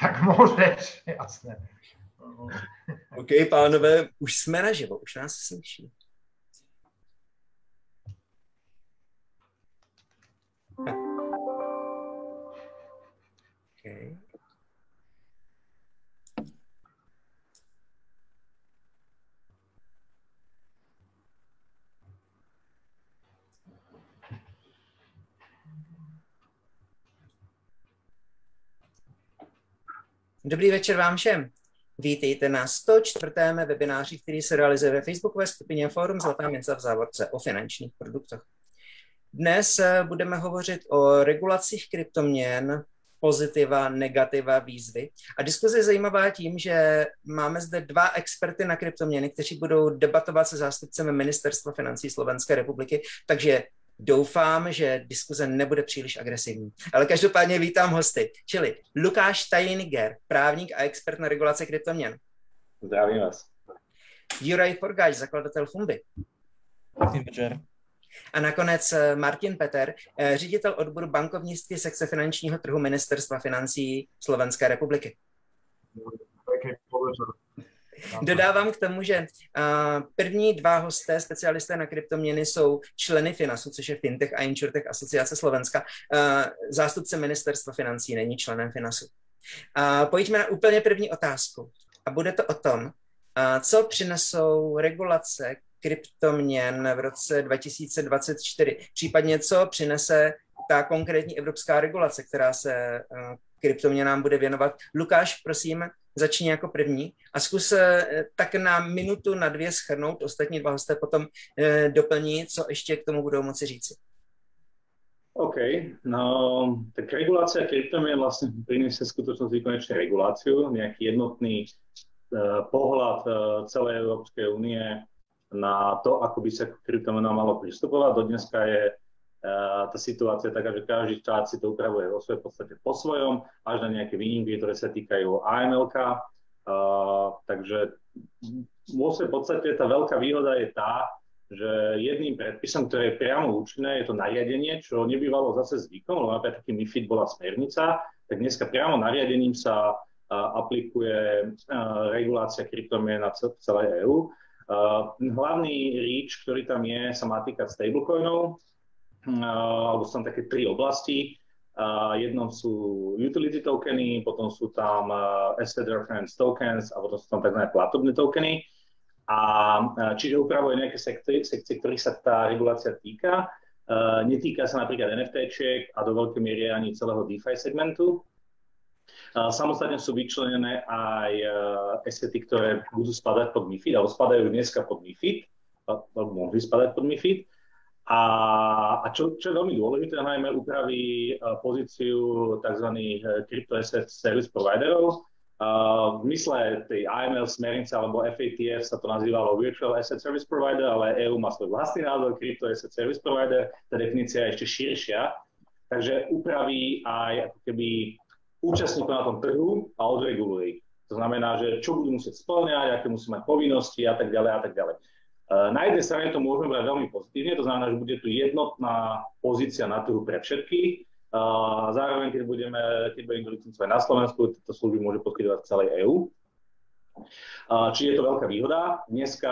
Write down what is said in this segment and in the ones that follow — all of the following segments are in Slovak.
Tak můžeš, jasné. OK, pánové, už jsme naživo, už nás slyší. Okay. Dobrý večer vám všem. Vítejte na 104. webináři, který se realizuje ve facebookové skupině Forum Zlatá mince v závorce o finančních produktech. Dnes eh, budeme hovořit o regulacích kryptoměn, pozitiva, negativa, výzvy. A diskuze je zajímavá tím, že máme zde dva experty na kryptoměny, kteří budou debatovat se zástupcem Ministerstva financí Slovenské republiky, takže Doufám, že diskuze nebude příliš agresivní. Ale každopádně vítám hosty, čili Lukáš Tajiniger, právník a expert na regulaci kryptoměn. Zdravím vás. Juraj Forgáč, zakladatel Fundy. Dobrý večer. A nakonec eh, Martin Peter, eh, ředitel odboru bankovnictví sekce finančního trhu Ministerstva financí Slovenské republiky. Pěkný Dodávám k tomu, že uh, první dva hosté, specialisté na kryptoměny, jsou členy FINASu, což je Fintech a Insurtech asociace Slovenska. Uh, zástupce ministerstva financí není členem FINASu. Uh, pojďme na úplně první otázku. A bude to o tom, co přinesou regulace kryptoměn v roce 2024, případně co přinese ta konkrétní evropská regulace, která se kryptoměnám bude věnovat. Lukáš, prosím, začni jako první a zkus eh, tak na minutu, na dvě schrnout, ostatní dva hosté potom eh, doplní, co ještě k tomu budou moci říci. OK, no tak regulácia kryptomien vlastne priniesie skutočnosť konečne reguláciu, nejaký jednotný uh, pohľad uh, celej Európskej únie na to, ako by sa k kryptomenám malo pristupovať. Do dneska je tá situácia taká, že každý štát si to upravuje vo svojej podstate po svojom, až na nejaké výnimky, ktoré sa týkajú AMLK. Uh, takže vo svojej podstate tá veľká výhoda je tá, že jedným predpisom, ktoré je priamo účinné, je to nariadenie, čo nebývalo zase zvykom, lebo napríklad taký MIFID bola smernica, tak dneska priamo nariadením sa uh, aplikuje uh, regulácia kryptomien na celej EÚ. Hlavný reach, ktorý tam je, sa má týkať stablecoinov, alebo sú tam také tri oblasti. Jednom sú utility tokeny, potom sú tam asset reference tokens a potom sú tam tzv. platobné tokeny. A čiže upravuje nejaké sekcie, sekcie, ktorých sa tá regulácia týka. Netýka sa napríklad NFT-čiek a do veľkej miery ani celého DeFi segmentu. Samostatne sú vyčlenené aj asety, ktoré budú spadať pod MIFID, alebo spadajú dneska pod MIFID, alebo mohli spadať pod MIFID. A, a čo, čo je veľmi dôležité, najmä upraví pozíciu tzv. E, crypto asset service providerov. v mysle tej AML smernice alebo FATF sa to nazývalo Virtual Asset Service Provider, ale EU má svoj vlastný názov, Crypto Asset Service Provider, tá definícia je ešte širšia, takže upraví aj ako keby účastníkov na tom trhu a odreguluje ich. To znamená, že čo budú musieť splňať, aké musí mať povinnosti a tak ďalej a tak ďalej. Eh, na jednej strane to môžeme brať veľmi pozitívne, to znamená, že bude tu jednotná pozícia na trhu pre všetkých. A zároveň, keď budeme, keď budeme licencovať na Slovensku, tieto služby môže poskytovať celej EÚ. Čiže je to veľká výhoda. Dneska,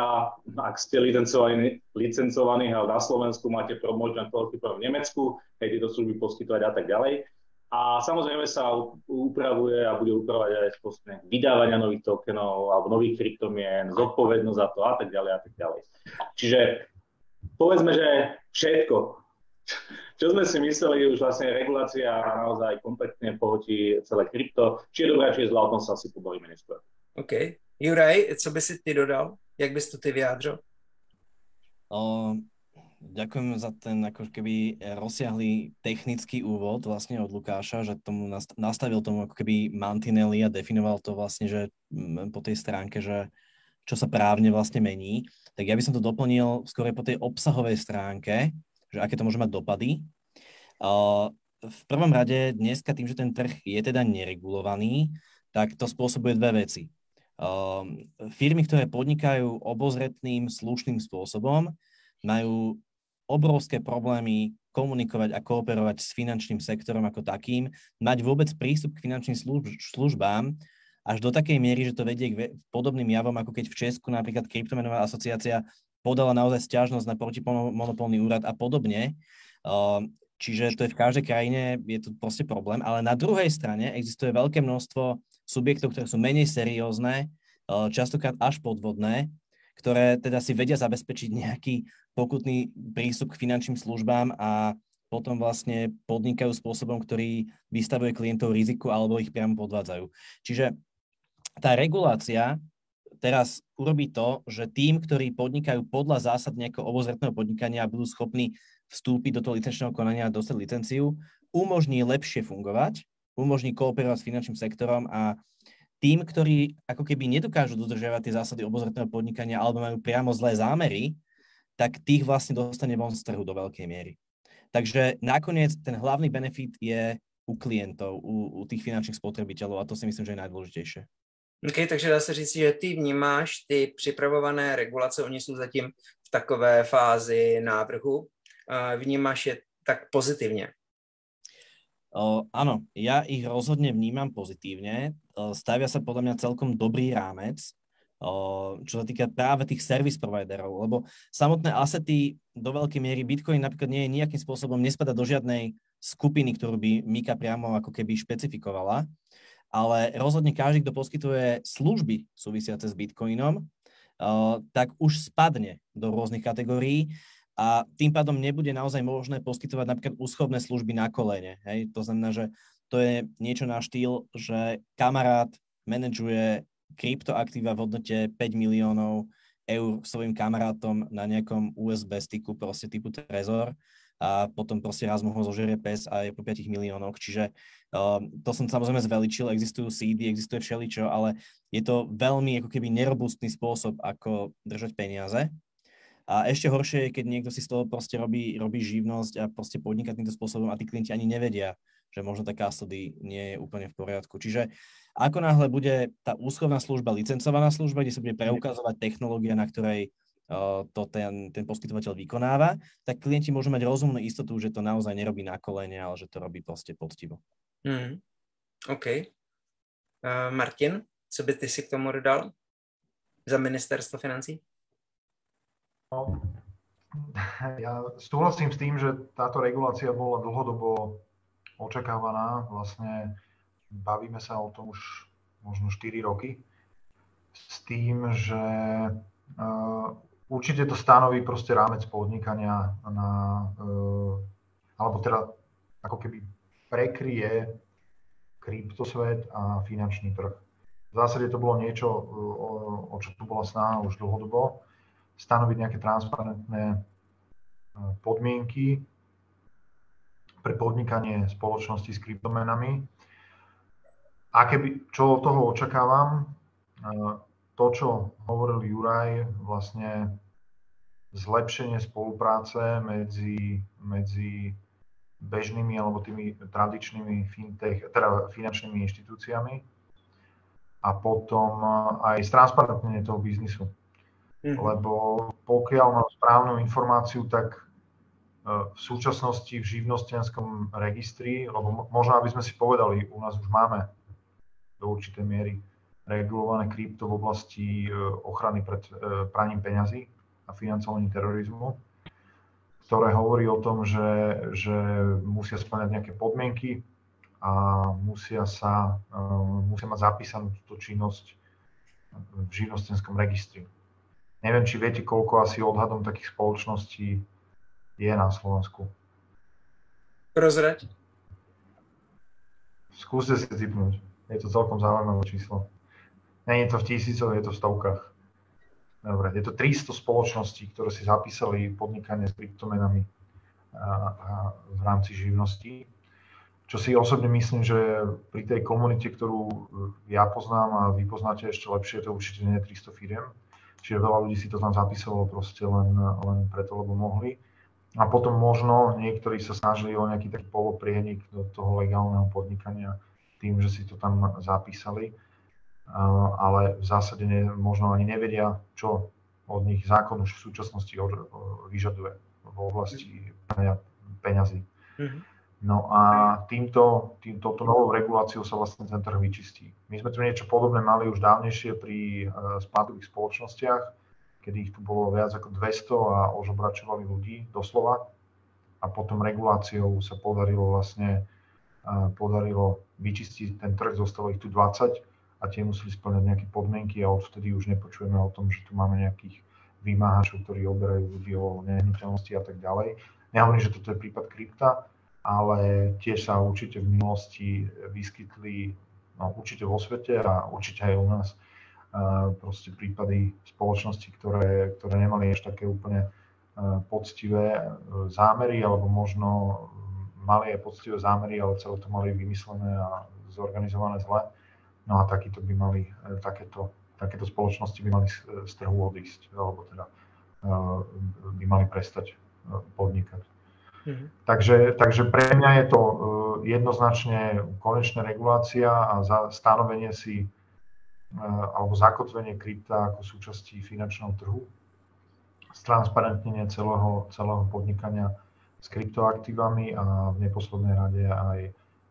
ak ste licencovaní, licencovaní na Slovensku, máte možnosť veľký v Nemecku, aj tieto služby poskytovať a tak ďalej. A samozrejme sa upravuje a bude upravovať aj spôsob vydávania nových tokenov alebo nových kryptomien, zodpovednosť za to a tak ďalej a tak ďalej. Čiže povedzme, že všetko, čo sme si mysleli, už vlastne regulácia naozaj kompletne pohotí celé krypto. Či je dobré, či je zlá, o tom sa asi pobavíme neskôr. OK. Juraj, co by si ty dodal? Jak bys to ty vyjádřil? Um, Ďakujem za ten ako keby rozsiahlý technický úvod vlastne od Lukáša, že tomu nastavil tomu ako keby mantinely a definoval to vlastne, že mm, po tej stránke, že čo sa právne vlastne mení. Tak ja by som to doplnil skôr po tej obsahovej stránke, že aké to môže mať dopady. V prvom rade dneska tým, že ten trh je teda neregulovaný, tak to spôsobuje dve veci. Firmy, ktoré podnikajú obozretným, slušným spôsobom, majú obrovské problémy komunikovať a kooperovať s finančným sektorom ako takým, mať vôbec prístup k finančným službám, až do takej miery, že to vedie k podobným javom, ako keď v Česku napríklad kryptomenová asociácia podala naozaj stiažnosť na protimonopolný úrad a podobne. Čiže to je v každej krajine, je to proste problém. Ale na druhej strane existuje veľké množstvo subjektov, ktoré sú menej seriózne, častokrát až podvodné, ktoré teda si vedia zabezpečiť nejaký pokutný prístup k finančným službám a potom vlastne podnikajú spôsobom, ktorý vystavuje klientov riziku alebo ich priamo podvádzajú. Čiže tá regulácia teraz urobí to, že tým, ktorí podnikajú podľa zásad nejakého obozretného podnikania a budú schopní vstúpiť do toho licenčného konania a dostať licenciu, umožní lepšie fungovať, umožní kooperovať s finančným sektorom a tým, ktorí ako keby nedokážu dodržiavať tie zásady obozretného podnikania alebo majú priamo zlé zámery, tak tých vlastne dostane von z trhu do veľkej miery. Takže nakoniec ten hlavný benefit je u klientov, u, u tých finančných spotrebiteľov a to si myslím, že je najdôležitejšie. OK, takže dá se říct, že ty vnímáš ty připravované regulace, oni jsou zatím v takové fázi návrhu, vnímáš je tak pozitivně? O, áno, ja ich rozhodne vnímam pozitívne. Stavia sa podľa mňa celkom dobrý rámec, čo sa týka práve tých service providerov, lebo samotné asety do veľkej miery Bitcoin napríklad nie je nejakým spôsobom, nespada do žiadnej skupiny, ktorú by Mika priamo ako keby špecifikovala ale rozhodne každý, kto poskytuje služby súvisiace s Bitcoinom, tak už spadne do rôznych kategórií a tým pádom nebude naozaj možné poskytovať napríklad úschovné služby na kolene. Hej? To znamená, že to je niečo na štýl, že kamarát manažuje kryptoaktíva v hodnote 5 miliónov eur svojim kamarátom na nejakom USB styku, proste typu Trezor a potom proste raz mu ho zožerie pes a je po 5 miliónoch. Čiže uh, to som samozrejme zveličil, existujú CD, existuje všeličo, ale je to veľmi ako keby nerobustný spôsob, ako držať peniaze. A ešte horšie je, keď niekto si z toho proste robí, robí živnosť a proste podniká týmto spôsobom a tí klienti ani nevedia, že možno tá custody nie je úplne v poriadku. Čiže ako náhle bude tá úschovná služba licencovaná služba, kde sa bude preukazovať technológia, na ktorej to ten, ten poskytovateľ vykonáva, tak klienti môžu mať rozumnú istotu, že to naozaj nerobí na kolene, ale že to robí proste poctivo. Mm. OK. Uh, Martin, co by ty si k tomu dodal za ministerstvo financí? No, ja súhlasím s tým, že táto regulácia bola dlhodobo očakávaná. Vlastne bavíme sa o tom už možno 4 roky. S tým, že uh, určite to stanoví proste rámec podnikania na, uh, alebo teda ako keby prekryje kryptosvet a finančný trh. V zásade to bolo niečo, o, o čo tu bola snaha už dlhodobo, stanoviť nejaké transparentné e, podmienky pre podnikanie spoločnosti s kryptomenami. A keby, čo od toho očakávam, to, čo hovoril Juraj, vlastne zlepšenie spolupráce medzi, medzi bežnými alebo tými tradičnými fintech, teda finančnými inštitúciami a potom aj stransparentnenie toho biznisu. Mm. Lebo pokiaľ mám správnu informáciu, tak v súčasnosti v živnostenskom registri, lebo možno aby sme si povedali, u nás už máme do určitej miery regulované krypto v oblasti e, ochrany pred e, praním peňazí a financovaní terorizmu, ktoré hovorí o tom, že, že musia splňať nejaké podmienky a musia, sa, e, musia mať zapísanú túto činnosť v živnostenskom registri. Neviem, či viete, koľko asi odhadom takých spoločností je na Slovensku. Prozrať. Skúste si typnúť. Je to celkom zaujímavé číslo. Je to v tisícoch, je to v stovkách. Dobre, je to 300 spoločností, ktoré si zapísali podnikanie s kryptomenami v rámci živnosti. Čo si osobne myslím, že pri tej komunite, ktorú ja poznám a vy poznáte ešte lepšie, to určite nie je 300 firiem. Čiže veľa ľudí si to tam zapísalo proste len, len preto, lebo mohli. A potom možno niektorí sa snažili o nejaký taký poloprienik do toho legálneho podnikania tým, že si to tam zapísali ale v zásade ne, možno ani nevedia, čo od nich zákon už v súčasnosti vyžaduje v oblasti peňazí. Mm-hmm. No a týmto, týmto novou reguláciou sa vlastne ten trh vyčistí. My sme tu niečo podobné mali už dávnejšie pri uh, spádových spoločnostiach, kedy ich tu bolo viac ako 200 a ožobračovali ľudí doslova. A potom reguláciou sa podarilo vlastne podarilo vyčistiť ten trh, zostalo ich tu 20 a tie museli splňať nejaké podmienky a odvtedy už nepočujeme o tom, že tu máme nejakých vymáhačov, ktorí oberajú ľudí o nehnuteľnosti a tak ďalej. Nehovorím, že toto je prípad krypta, ale tiež sa určite v minulosti vyskytli, no určite vo svete a určite aj u nás, proste prípady spoločnosti, ktoré, ktoré nemali až také úplne poctivé zámery, alebo možno mali aj poctivé zámery, ale celé to mali vymyslené a zorganizované zle. No a takýto by mali, e, takéto, takéto spoločnosti by mali z trhu odísť, alebo teda by mali prestať podnikať. Mm-hmm. Takže, takže pre mňa je to jednoznačne konečná regulácia a za stanovenie si alebo zakotvenie krypta ako súčasti finančného trhu, stransparentnenie celého, celého podnikania s kryptoaktívami a v neposlednej rade aj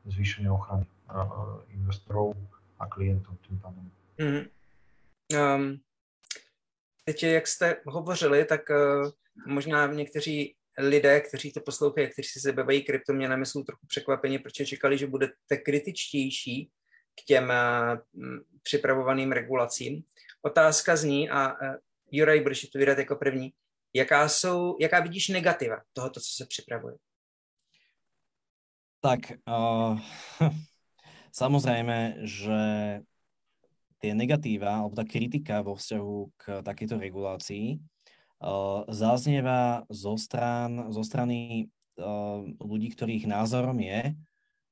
zvýšenie ochrany uh, investorov a klientov tým pádom. Mm-hmm. Um, teď, jak jste hovořili, tak uh, možná někteří lidé, kteří to poslouchají, kteří se zabývají kryptoměnami, jsou trochu překvapeni, protože čekali, že budete kritičtější k těm připravovaným regulacím. Otázka zní, a uh, Juraj, budeš to vydat jako první, jaká, jsou, jaká vidíš negativa tohoto, co se připravuje? Tak, uh, samozrejme, že tie negatíva, alebo tá kritika vo vzťahu k takejto regulácii zaznieva zo, stran, zo strany ľudí, ktorých názorom je,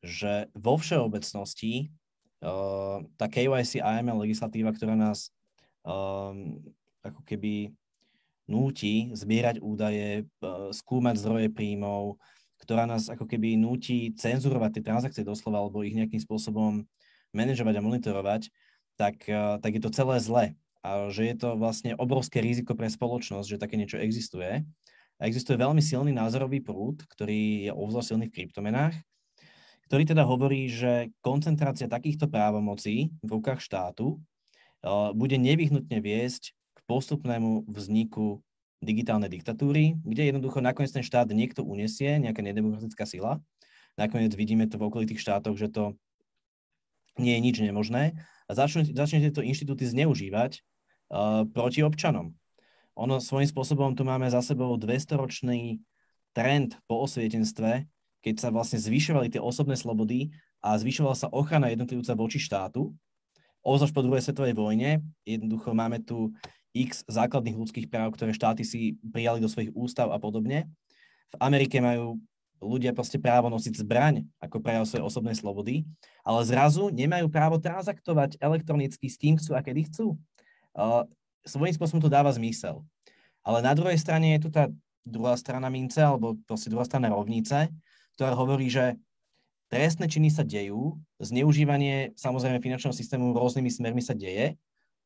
že vo všeobecnosti tá KYC AML legislatíva, ktorá nás ako keby núti zbierať údaje, skúmať zdroje príjmov, ktorá nás ako keby núti cenzurovať tie transakcie doslova alebo ich nejakým spôsobom manažovať a monitorovať, tak, tak je to celé zle a že je to vlastne obrovské riziko pre spoločnosť, že také niečo existuje. A existuje veľmi silný názorový prúd, ktorý je obzvlášť silný v kryptomenách, ktorý teda hovorí, že koncentrácia takýchto právomocí v rukách štátu bude nevyhnutne viesť k postupnému vzniku digitálnej diktatúry, kde jednoducho nakoniec ten štát niekto unesie, nejaká nedemokratická sila. Nakoniec vidíme to v okolitých štátoch, že to nie je nič nemožné a začnú, začnú tieto inštitúty zneužívať uh, proti občanom. Ono svojím spôsobom tu máme za sebou 200-ročný trend po osvietenstve, keď sa vlastne zvyšovali tie osobné slobody a zvyšovala sa ochrana jednotlivca voči štátu. Ozaj po druhej svetovej vojne jednoducho máme tu x základných ľudských práv, ktoré štáty si prijali do svojich ústav a podobne. V Amerike majú ľudia proste právo nosiť zbraň ako prejav svojej osobnej slobody, ale zrazu nemajú právo transaktovať elektronicky s kým chcú a kedy chcú uh, svojím spôsobom to dáva zmysel. Ale na druhej strane je tu tá druhá strana mince, alebo proste druhá strana rovnice, ktorá hovorí, že trestné činy sa dejú, zneužívanie samozrejme finančného systému rôznymi smermi sa deje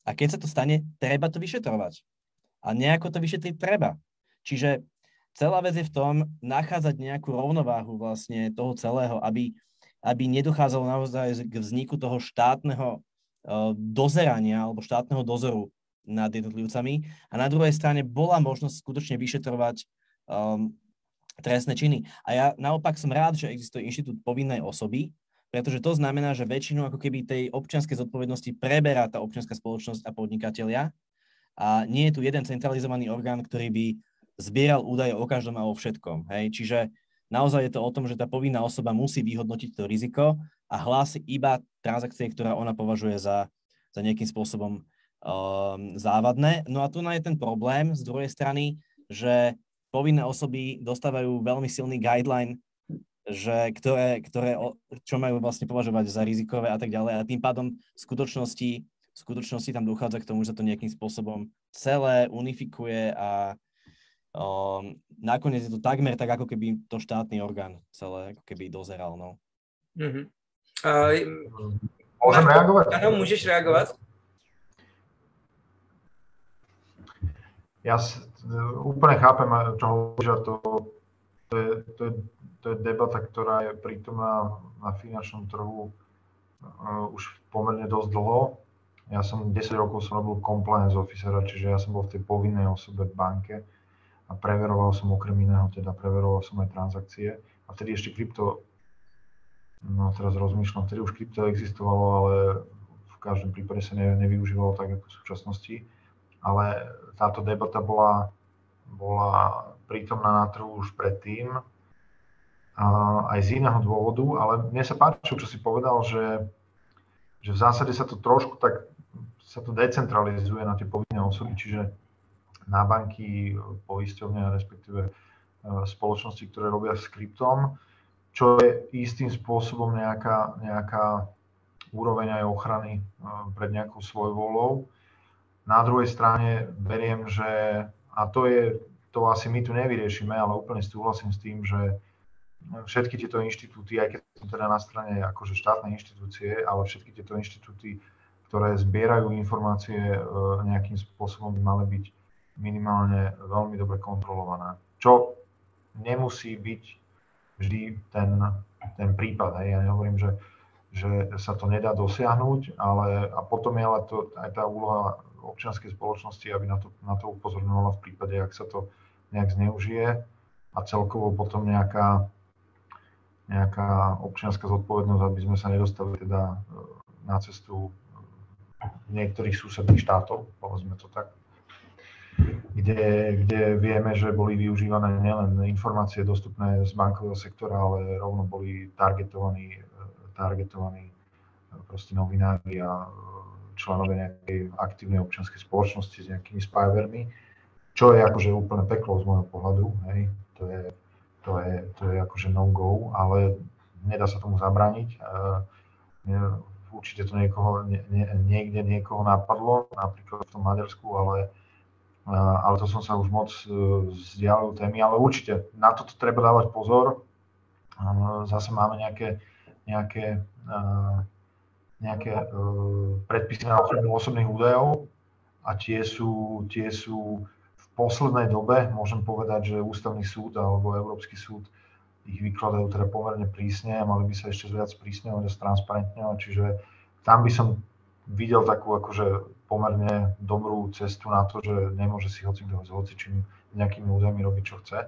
a keď sa to stane, treba to vyšetrovať. A nejako to vyšetriť treba. Čiže celá vec je v tom nachádzať nejakú rovnováhu vlastne toho celého, aby, aby nedochádzalo naozaj k vzniku toho štátneho Eh, dozerania alebo štátneho dozoru nad jednotlivcami a na druhej strane bola možnosť skutočne vyšetrovať um, trestné činy. A ja naopak som rád, že existuje inštitút povinnej osoby, pretože to znamená, že väčšinu ako keby tej občianskej zodpovednosti preberá tá občianská spoločnosť a podnikatelia a nie je tu jeden centralizovaný orgán, ktorý by zbieral údaje o každom a o všetkom. Hej? Čiže naozaj je to o tom, že tá povinná osoba musí vyhodnotiť to riziko a hlási iba transakcie, ktorá ona považuje za, za nejakým spôsobom um, závadné. No a tu je ten problém z druhej strany, že povinné osoby dostávajú veľmi silný guideline, že ktoré, ktoré, čo majú vlastne považovať za rizikové a tak ďalej. A tým pádom v skutočnosti, v skutočnosti tam dochádza k tomu, že sa to nejakým spôsobom celé unifikuje a um, nakoniec je to takmer tak, ako keby to štátny orgán celé ako keby dozeral. No. Mm-hmm. Môžem reagovať? Áno, môžeš reagovať. Ja úplne chápem, čo hovoríš, to to je, to je, to je debata, ktorá je prítomná na finančnom trhu uh, už pomerne dosť dlho. Ja som 10 rokov som robil compliance officera, čiže ja som bol v tej povinnej osobe v banke a preveroval som okrem iného, teda preveroval som aj transakcie. A vtedy ešte krypto, no teraz rozmýšľam, vtedy už krypto existovalo, ale v každom prípade sa ne, nevyužívalo tak ako v súčasnosti. Ale táto debata bola, bola prítomná na trhu už predtým, aj z iného dôvodu, ale mne sa páči, čo si povedal, že, že v zásade sa to trošku tak sa to decentralizuje na tie povinné osoby, čiže na banky, poisťovne, respektíve e, spoločnosti, ktoré robia s kryptom, čo je istým spôsobom nejaká, nejaká úroveň aj ochrany e, pred nejakou svojvolou. Na druhej strane beriem, že, a to je, to asi my tu nevyriešime, ale úplne súhlasím s tým, že všetky tieto inštitúty, aj keď sú teda na strane akože štátne inštitúcie, ale všetky tieto inštitúty, ktoré zbierajú informácie e, nejakým spôsobom by mali byť minimálne veľmi dobre kontrolované. Čo nemusí byť vždy ten, ten prípad. Hej. Ja nehovorím, že, že sa to nedá dosiahnuť, ale a potom je ale to, aj tá úloha občianskej spoločnosti, aby na to, na to upozorňovala v prípade, ak sa to nejak zneužije. A celkovo potom nejaká, nejaká občianská zodpovednosť, aby sme sa nedostali teda e, na cestu niektorých susedných štátov, povedzme to tak kde, kde vieme, že boli využívané nielen informácie dostupné z bankového sektora, ale rovno boli targetovaní, targetovaní proste novinári a členovia nejakej aktívnej občianskej spoločnosti s nejakými spyvermi, čo je akože úplne peklo z môjho pohľadu, hej, to je, to je, to je akože no-go, ale nedá sa tomu zabrániť. Určite to niekoho, nie, niekde niekoho napadlo, napríklad v tom Maďarsku, ale ale to som sa už moc e, vzdialil témy, ale určite na toto treba dávať pozor. Zase máme nejaké, nejaké, e, nejaké e, predpisy na ochranu osobných údajov a tie sú, tie sú v poslednej dobe, môžem povedať, že Ústavný súd alebo Európsky súd ich vykladajú teda pomerne prísne a mali by sa ešte viac prísňovať a transparentňovať, čiže tam by som videl takú akože pomerne dobrú cestu na to, že nemôže si hoci kto s hocičím nejakými údajmi robiť, čo chce.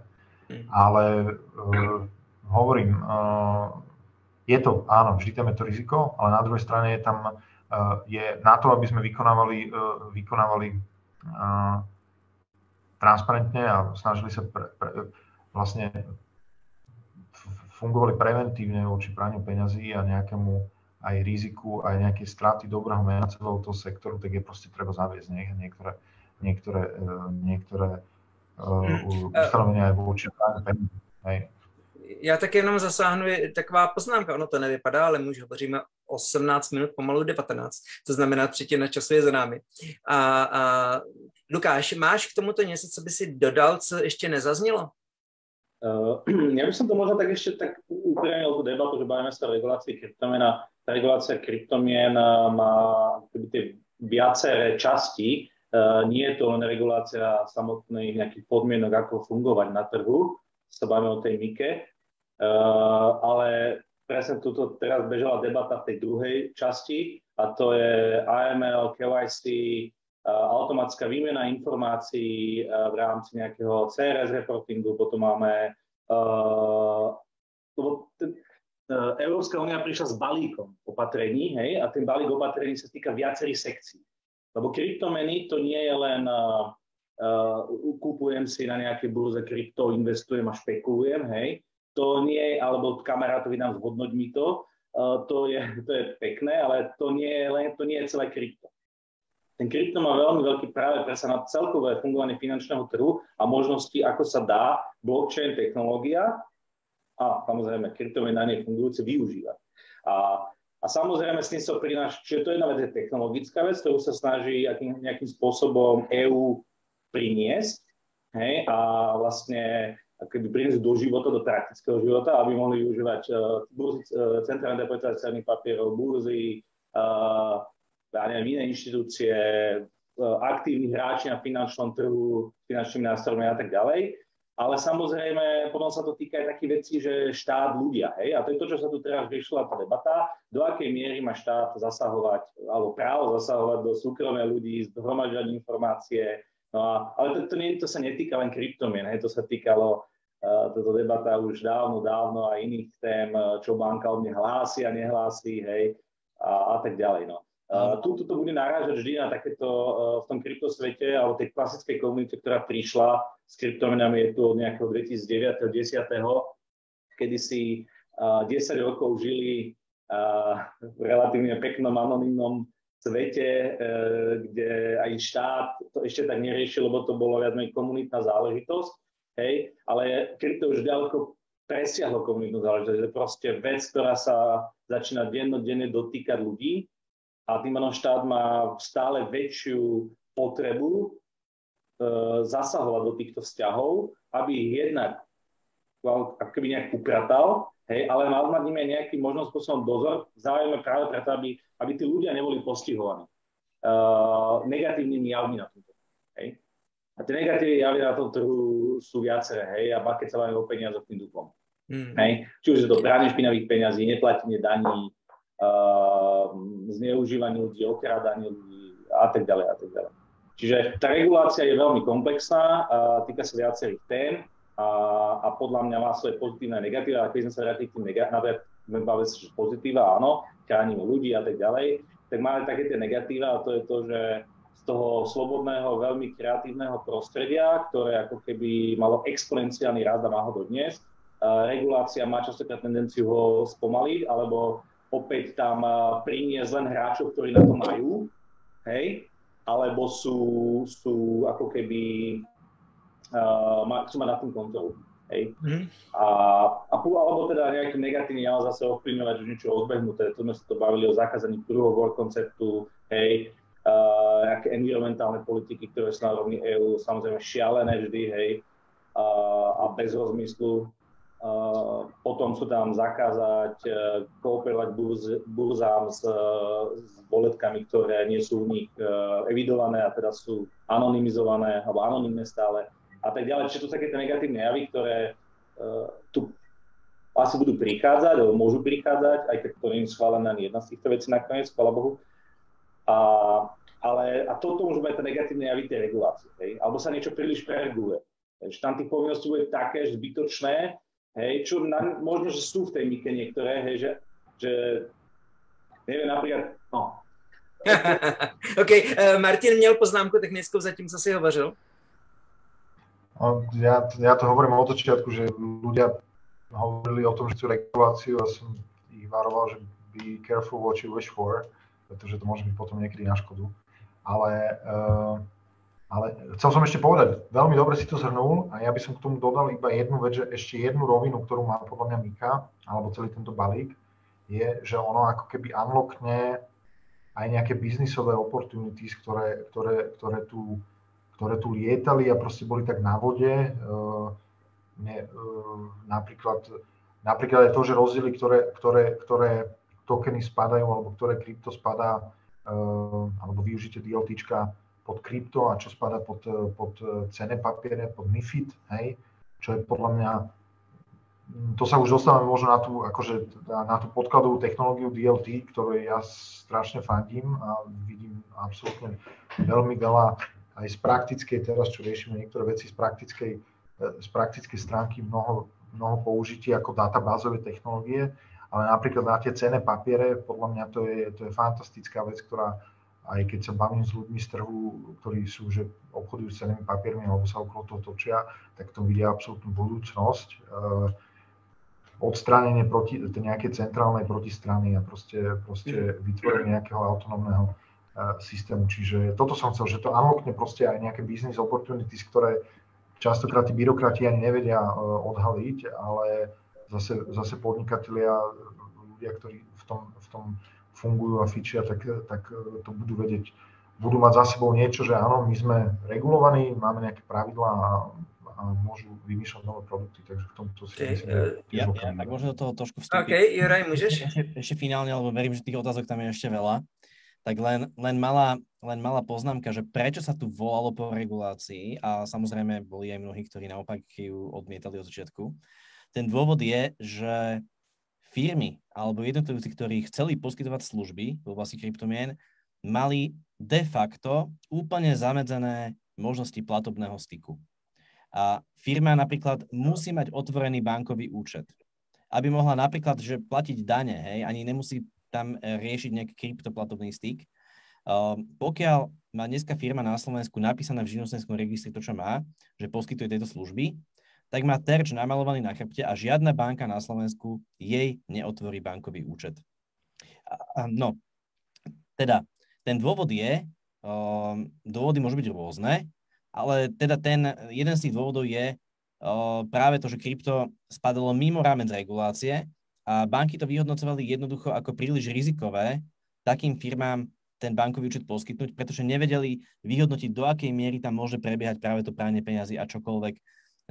Mm. Ale uh, hovorím, uh, je to, áno, vždy tam je to riziko, ale na druhej strane je tam, uh, je na to, aby sme vykonávali, uh, vykonávali uh, transparentne a snažili sa pre, pre, vlastne fungovali preventívne voči praniu peňazí a nejakému aj riziku, aj nejaké straty dobrého mena celého toho sektoru, tak je proste treba zaviesť niektoré, niektoré, e, niektoré uh, ustanovenia aj voči Hej. Já tak jenom zasáhnu, taková poznámka, ono to nevypadá, ale už hovoříme 18 minut, pomalu 19, to znamená třetina času je za námi. A, a Lukáš, máš k tomuto něco, co by si dodal, co ještě nezaznělo? Uh, ja by som to možno tak ešte tak upriamil tú debatu, že bavíme sa o regulácii kryptomena tá regulácia kryptomien eh, má tie viaceré časti. Eh, nie je to len regulácia samotnej nejakých podmienok, ako fungovať na trhu, sa bavíme o tej MIKE, ale presne tuto teraz bežala debata v tej druhej časti a to je AML, KYC, automatická výmena informácií v rámci nejakého CRS reportingu, potom máme Európska únia prišla s balíkom opatrení, hej, a ten balík opatrení sa týka viacerých sekcií. Lebo kryptomeny to nie je len uh, kúpujem si na nejaké burze krypto, investujem a špekulujem, hej. To nie je, alebo kamarátovi nám zhodnoť mi to, uh, to, je, to je pekné, ale to nie je, len, to nie je celé krypto. Ten krypto má veľmi veľký práve presa na celkové fungovanie finančného trhu a možnosti, ako sa dá blockchain technológia a samozrejme kryptomeny na nej fungujúce využívať. A, a samozrejme s tým sa prináša, čiže to je jedna vec je technologická vec, ktorú sa snaží nejakým, nejakým spôsobom EÚ priniesť hej, a vlastne keby priniesť do života, do praktického života, aby mohli využívať uh, burzy, uh, centrálne depozitácie cenných papierov, burzy, uh, ja neviem, iné inštitúcie, uh, aktívni hráči na finančnom trhu, finančnými nástrojmi a tak ďalej. Ale samozrejme potom sa to týka aj takých vecí, že štát ľudia, hej, a to je to, čo sa tu teraz riešila tá debata, do akej miery má štát zasahovať, alebo právo zasahovať do súkromia ľudí, zhromažďovať informácie, no a, ale to, to, nie, to sa netýka len kryptomien, hej, to sa týkalo táto debata už dávno, dávno a iných tém, čo banka od mňa hlási a nehlási, hej, a, a tak ďalej, no. Uh, to bude narážať vždy na takéto uh, v tom kryptosvete alebo tej klasickej komunite, ktorá prišla s kryptomenami je tu od nejakého 2009 10 kedy si uh, 10 rokov žili v relatívne peknom anonimnom svete, uh, kde aj štát to ešte tak neriešil, lebo to bolo viac menej komunitná záležitosť, hej, ale krypto už ďaleko presiahlo komunitnú záležitosť. Je to proste vec, ktorá sa začína dennodenne dotýkať ľudí a tým štát má stále väčšiu potrebu e, zasahovať do týchto vzťahov, aby ich jednak keby nejak upratal, hej, ale mal nad nimi aj nejaký možným spôsobom dozor, záujme práve preto, aby, aby tí ľudia neboli postihovaní e, negatívnymi javmi na tomto. Hej. A tie negatívne javy na tom trhu sú viaceré, hej, a keď sa o peniazoch tým dupom. Mm. Hej. Či už je to pranie špinavých peňazí, neplatenie daní, uh, zneužívanie ľudí, okrádanie ľudí a tak ďalej a tak ďalej. Čiže tá regulácia je veľmi komplexná, a týka sa viacerých tém a, a podľa mňa má svoje pozitívne a negatívne, ale keď sme sa vrátili k tým negatívnym, bavili sa, že pozitíva, áno, chránime ľudí a tak ďalej, tak máme také tie negatíva a to je to, že z toho slobodného, veľmi kreatívneho prostredia, ktoré ako keby malo exponenciálny rast a má ho dodnes, regulácia má častokrát tendenciu ho spomaliť, alebo opäť tam priniesť len hráčov, ktorí na to majú, hej, alebo sú, sú ako keby, uh, chcú mať na tým kontrolu. Hej. Mm. A, a, alebo teda nejaký negatívny ale zase ovplyvňovať už niečo rozbehnuté. Tu sme sa to bavili o zakázaní prvého work konceptu, hej, uh, nejaké environmentálne politiky, ktoré sú na rovni EÚ, samozrejme šialené vždy, hej, uh, a bez rozmyslu. Uh, potom sú tam zakázať uh, kooperovať burz, burzám s, s boletkami, ktoré nie sú u nich uh, evidované a teda sú anonymizované alebo anonymné stále a tak ďalej. Čiže to sú také negatívne javy, ktoré tu asi budú prichádzať, alebo môžu prichádzať, aj keď to nie je schválená ani jedna z týchto vecí nakoniec, chvála Bohu. A, ale, a toto môžu tie negatívne javy tej regulácie. Hej? Alebo sa niečo príliš prereguluje. Takže tam tých povinností bude také zbytočné, Hej, čo na, možno, že sú v tej mike niektoré, hej, že, že neviem, napríklad, no. OK, uh, Martin měl poznámku technickou zatím, co si hovořil. No, ja, ja to hovorím od začiatku, že ľudia hovorili o tom, že chcú reguláciu a som ich varoval, že be careful what you wish for, pretože to môže byť potom niekedy na škodu. Ale uh, ale chcel som ešte povedať, veľmi dobre si to zhrnul a ja by som k tomu dodal iba jednu vec, že ešte jednu rovinu, ktorú má podľa mňa Mika, alebo celý tento balík, je, že ono ako keby unlockne aj nejaké biznisové opportunities, ktoré, ktoré, ktoré, tu, ktoré tu lietali a proste boli tak na vode. Uh, ne, uh, napríklad, napríklad aj to, že rozdiely, ktoré, ktoré, ktoré tokeny spadajú, alebo ktoré krypto spadá, uh, alebo využite DLTčka pod krypto a čo spada pod, pod cene papiere, pod MIFID, hej, čo je podľa mňa, mm, to sa už dostávame možno na tú, akože, na tú podkladovú technológiu DLT, ktorej ja strašne fandím a vidím absolútne veľmi veľa aj z praktickej, teraz čo riešime niektoré veci z praktickej, z praktickej stránky mnoho, mnoho použití ako databázové technológie, ale napríklad na tie cene papiere, podľa mňa to je, to je fantastická vec, ktorá aj keď sa bavím s ľuďmi z trhu, ktorí sú, že obchodujú s cenými papiermi alebo sa okolo toho točia, tak to vidia absolútnu budúcnosť. Eh, odstránenie proti, nejakej centrálnej protistrany a proste, proste mhm. vytvorenie nejakého autonómneho eh, systému. Čiže toto som chcel, že to unlockne proste aj nejaké business opportunities, ktoré častokrát tí byrokrati ani nevedia eh, odhaliť, ale zase, zase podnikatelia, ľudia, ktorí v tom, v tom fungujú a fičia, tak, tak to budú vedieť, budú mať za sebou niečo, že áno, my sme regulovaní, máme nejaké pravidlá a, a môžu vymýšľať nové produkty, takže v tomto si okay. myslím, že ja, ja, tak možno do toho trošku vstúpiť. OK, Juraj, môžeš? Ešte, ešte finálne, lebo verím, že tých otázok tam je ešte veľa. tak len, len, malá, len malá poznámka, že prečo sa tu volalo po regulácii a samozrejme boli aj mnohí, ktorí naopak ju odmietali od začiatku. Ten dôvod je, že firmy alebo jednotlivci, ktorí chceli poskytovať služby v oblasti kryptomien, mali de facto úplne zamedzené možnosti platobného styku. A firma napríklad musí mať otvorený bankový účet, aby mohla napríklad že platiť dane, hej, ani nemusí tam e, riešiť nejaký kryptoplatobný styk. Uh, pokiaľ má dneska firma na Slovensku napísané v živnostenskom registri to, čo má, že poskytuje tieto služby, tak má terč namalovaný na chrbte a žiadna banka na Slovensku jej neotvorí bankový účet. Uh, no, teda ten dôvod je, uh, dôvody môžu byť rôzne, ale teda ten jeden z tých dôvodov je uh, práve to, že krypto spadalo mimo rámec regulácie a banky to vyhodnocovali jednoducho ako príliš rizikové takým firmám ten bankový účet poskytnúť, pretože nevedeli vyhodnotiť, do akej miery tam môže prebiehať práve to pranie peniazy a čokoľvek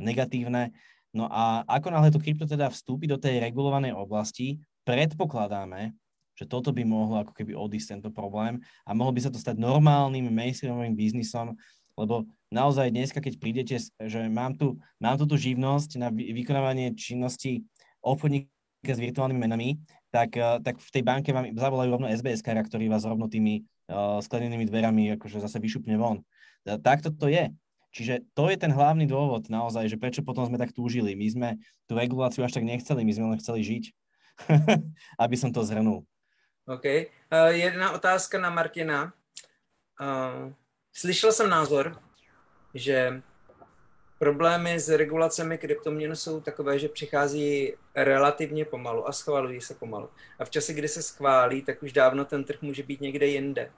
negatívne. No a ako náhle to krypto teda vstúpi do tej regulovanej oblasti, predpokladáme, že toto by mohlo ako keby odísť tento problém a mohol by sa to stať normálnym mainstreamovým biznisom, lebo naozaj dneska, keď prídete, že mám tu, mám tu tú živnosť na vykonávanie činnosti obchodníka s virtuálnymi menami, tak, eh, tak v tej banke vám zavolajú rovno SBS, ktorý vás rovno tými uh, sklenenými dverami akože zase vyšupne von. Takto to je. Čiže to je ten hlavný dôvod naozaj, že prečo potom sme tak túžili. My sme tú reguláciu až tak nechceli, my sme len chceli žiť. Aby som to zhrnul. OK. Uh, jedna otázka na Martina. Uh, slyšel jsem názor, že Problémy s regulacemi kryptoměn jsou takové, že přichází relativně pomalu a schvalují se pomalu. A v čase, kdy se schválí, tak už dávno ten trh může být někde jinde.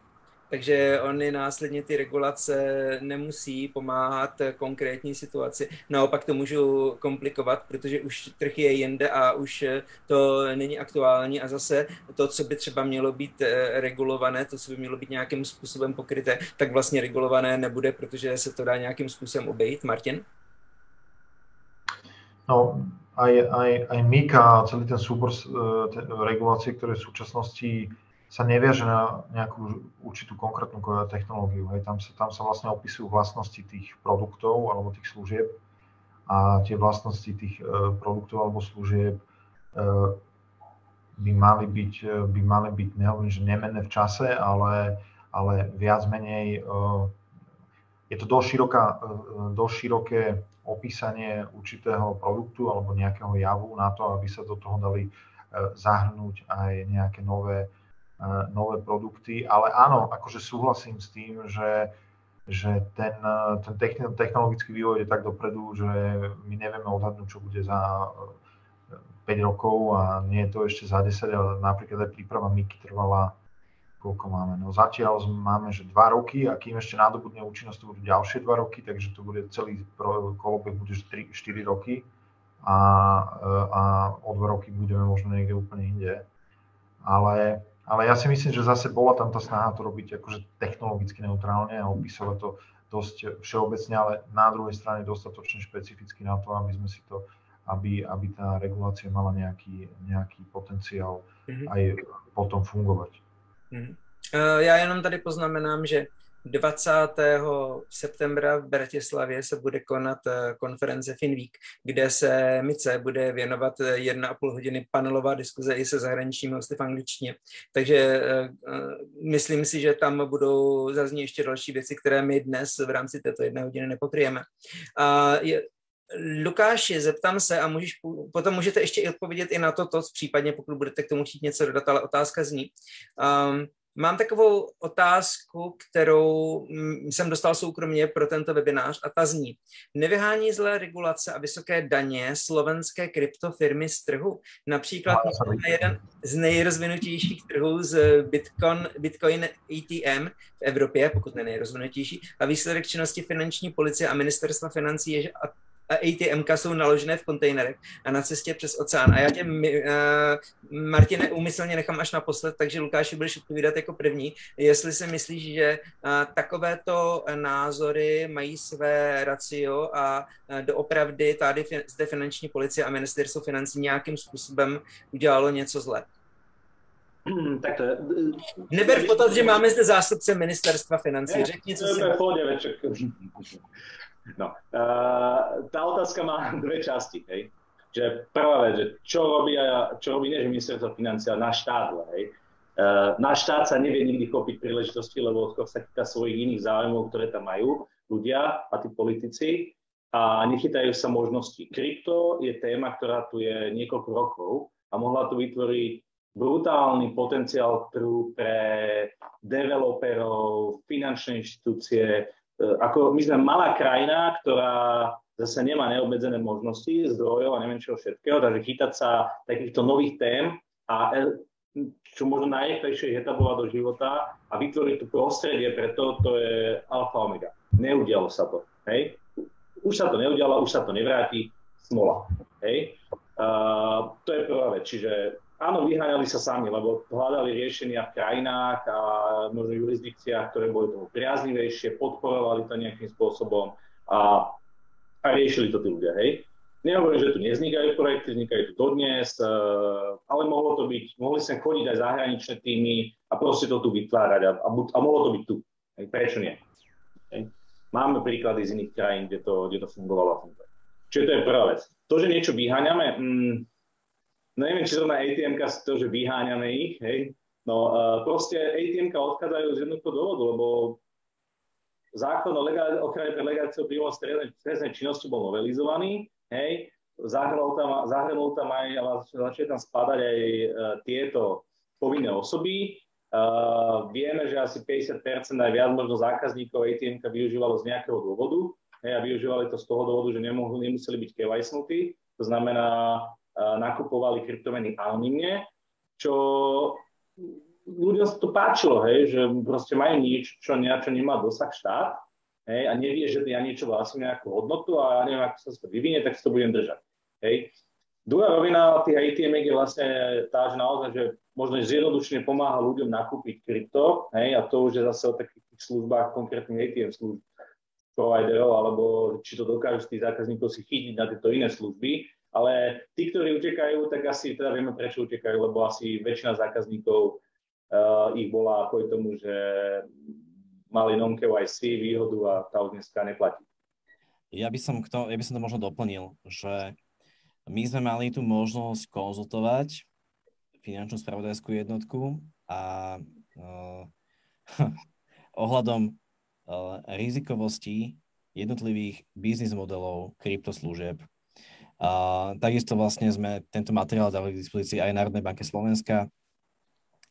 Takže oni následně ty regulace nemusí pomáhat konkrétní situaci. Naopak to můžu komplikovat, protože už trh je jinde a už to není aktuální a zase to, co by třeba mělo být eh, regulované, to, co by mělo být nějakým způsobem pokryté, tak vlastně regulované nebude, protože se to dá nějakým způsobem obejít. Martin? No, aj, aj, aj Mika, celý ten súbor uh, regulácií, ktoré v súčasnosti sa neviaže na nejakú určitú konkrétnu technológiu. Hej. Tam, sa, tam sa vlastne opisujú vlastnosti tých produktov alebo tých služieb a tie vlastnosti tých uh, produktov alebo služieb uh, by mali byť, uh, by mali byť nehovorím, že nemenné v čase, ale, ale viac menej je to dosť, široká, dosť široké opísanie určitého produktu alebo nejakého javu na to, aby sa do toho dali zahrnúť aj nejaké nové nové produkty, ale áno, akože súhlasím s tým, že, že ten, ten technologický vývoj je tak dopredu, že my nevieme odhadnúť, čo bude za 5 rokov a nie je to ešte za 10, ale napríklad aj príprava Miky trvala koľko máme? No zatiaľ máme, že 2 roky a kým ešte nadobudne účinnosť, to budú ďalšie 2 roky, takže to bude celý kolobek bude 3, 4 roky a, a o 2 roky budeme možno niekde úplne inde. Ale ale ja si myslím, že zase bola tam tá snaha to robiť akože technologicky neutrálne a opisovať to dosť všeobecne, ale na druhej strane dostatočne špecificky na to, aby sme si to, aby, aby tá regulácia mala nejaký, nejaký potenciál mm-hmm. aj potom fungovať. Mm-hmm. Já jenom tady poznamenám, že 20. septembra v Bratislavě se bude konat eh, konference FinWeek, kde se Mice bude věnovat eh, jedna a půl hodiny panelová diskuze i se zahraničními hosty v angličtině. Takže eh, myslím si, že tam budou zaznít ještě další věci, které my dnes v rámci této jedné hodiny nepokryjeme. A je, Lukáši, zeptám se a můžeš, potom můžete ještě i odpovědět i na toto, případně pokud budete k tomu chtít něco dodat, ale otázka zní. Um, Mám takovou otázku, kterou mm, jsem dostal soukromně pro tento webinář a ta zní. Nevyhání zlé regulace a vysoké daně slovenské kryptofirmy z trhu? Například na jeden z nejrozvinutějších trhů z Bitcoin, Bitcoin ATM v Evropě, pokud ne nejrozvinutější, a výsledek činnosti finanční policie a ministerstva financí je, že ATM jsou naložené v kontejnerech a na cestě přes oceán. A já tě, uh, Martine, úmyslně nechám až naposled, takže Lukáši budeš odpovídat jako první. Jestli si myslíš, že uh, takovéto názory mají své racio a uh, doopravdy tady zde finanční policie a ministerstvo financí nějakým způsobem udělalo něco zle? tak to je... Neber v potaz, že máme zde zástupce ministerstva financí. Řekni, co si... No, tá otázka má dve časti, hej. Že prvá vec, že čo robí, čo robí nie, že ministerstvo financí, ale náš štát, hej. Uh, štát sa nevie nikdy chopiť príležitosti, lebo skôr sa týka svojich iných záujmov, ktoré tam majú ľudia a tí politici a nechytajú sa možnosti. Krypto je téma, ktorá tu je niekoľko rokov a mohla tu vytvoriť brutálny potenciál trhu pre developerov, finančné inštitúcie. E, ako my sme malá krajina, ktorá zase nemá neobmedzené možnosti, zdrojov a neviem čoho všetkého, takže chytať sa takýchto nových tém a e, čo možno najrychlejšie etabovať do života a vytvoriť tu prostredie pre to, to je alfa omega. Neudialo sa to. Hej? Už sa to neudialo, už sa to nevráti, smola. Hej? Uh, to je prvá vec. Čiže áno, vyháňali sa sami, lebo hľadali riešenia v krajinách a možno jurisdikciách, ktoré boli tomu priaznivejšie, podporovali to nejakým spôsobom a, a riešili to tí ľudia, hej. Nehovorím, že tu nevznikajú projekty, vznikajú tu dodnes, e, ale mohlo to byť, mohli sem chodiť aj zahraničné týmy a proste to tu vytvárať a, a, a mohlo to byť tu. Hej. Prečo nie? Hej. Máme príklady z iných krajín, kde to, kde to fungovalo a. Čiže to je prvá vec. To, že niečo vyháňame, mm, neviem, či zrovna atm to, že vyháňame ich, hej, no uh, proste atm odchádzajú z jednoduchého dôvodu, lebo zákon o legál- ochrane pre legalizáciu príjmov trestnej činnosti bol novelizovaný, hej, zahrnul tam, zahrnul tam aj, ale začali tam spadať aj uh, tieto povinné osoby. Uh, vieme, že asi 50% aj viac možno zákazníkov atm využívalo z nejakého dôvodu hej, a využívali to z toho dôvodu, že nemohli, nemuseli byť KYC to znamená, nakupovali kryptomeny anonimne, čo ľuďom sa to páčilo, hej, že proste majú nič, čo, čo nemá dosah štát hej, a nevie, že ja niečo vlastne nejakú hodnotu a ja neviem, ako sa to vyvinie, tak si to budem držať. Hej. Druhá rovina tých ATM je vlastne tá, že naozaj, že možno zjednodušene pomáha ľuďom nakúpiť krypto, hej, a to už je zase o takých službách, konkrétnych ATM služb providerov, alebo či to dokážu z tých zákazníkov si chytiť na tieto iné služby, ale tí, ktorí utekajú, tak asi teda vieme, prečo utekajú, lebo asi väčšina zákazníkov uh, ich bola kvôli tomu, že mali non-KYC výhodu a tá už dneska neplatí. Ja by, som to, ja by som to možno doplnil, že my sme mali tú možnosť konzultovať finančnú spravodajskú jednotku a uh, ohľadom uh, rizikovosti jednotlivých biznis modelov kryptoslúžieb a takisto vlastne sme tento materiál dali k dispozícii aj Národnej banke Slovenska.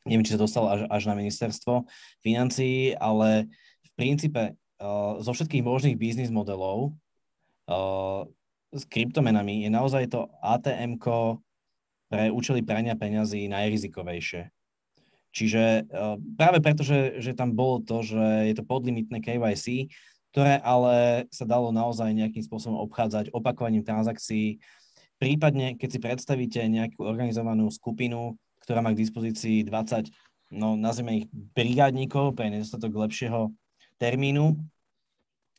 Neviem, či sa dostal až, až na ministerstvo financií, ale v princípe uh, zo všetkých možných biznis modelov uh, s kryptomenami je naozaj to atm pre účely prania peňazí najrizikovejšie. Čiže uh, práve preto, že, že tam bolo to, že je to podlimitné KYC, ktoré ale sa dalo naozaj nejakým spôsobom obchádzať opakovaním transakcií. Prípadne, keď si predstavíte nejakú organizovanú skupinu, ktorá má k dispozícii 20, no nazvime ich brigádnikov pre nedostatok lepšieho termínu,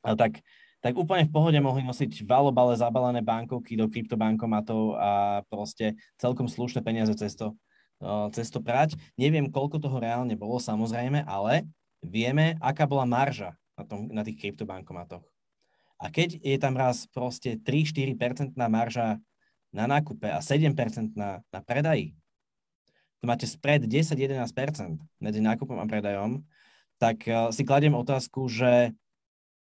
tak, tak úplne v pohode mohli nosiť valobale zabalené bankovky do kryptobankomatov a proste celkom slušné peniaze cez to, cez to prať. Neviem, koľko toho reálne bolo, samozrejme, ale vieme, aká bola marža na, tom, na tých kryptobankomatoch. A keď je tam raz proste 3-4% marža na nákupe a 7% na, na predaji, to máte spread 10-11% medzi nákupom a predajom, tak uh, si kladiem otázku, že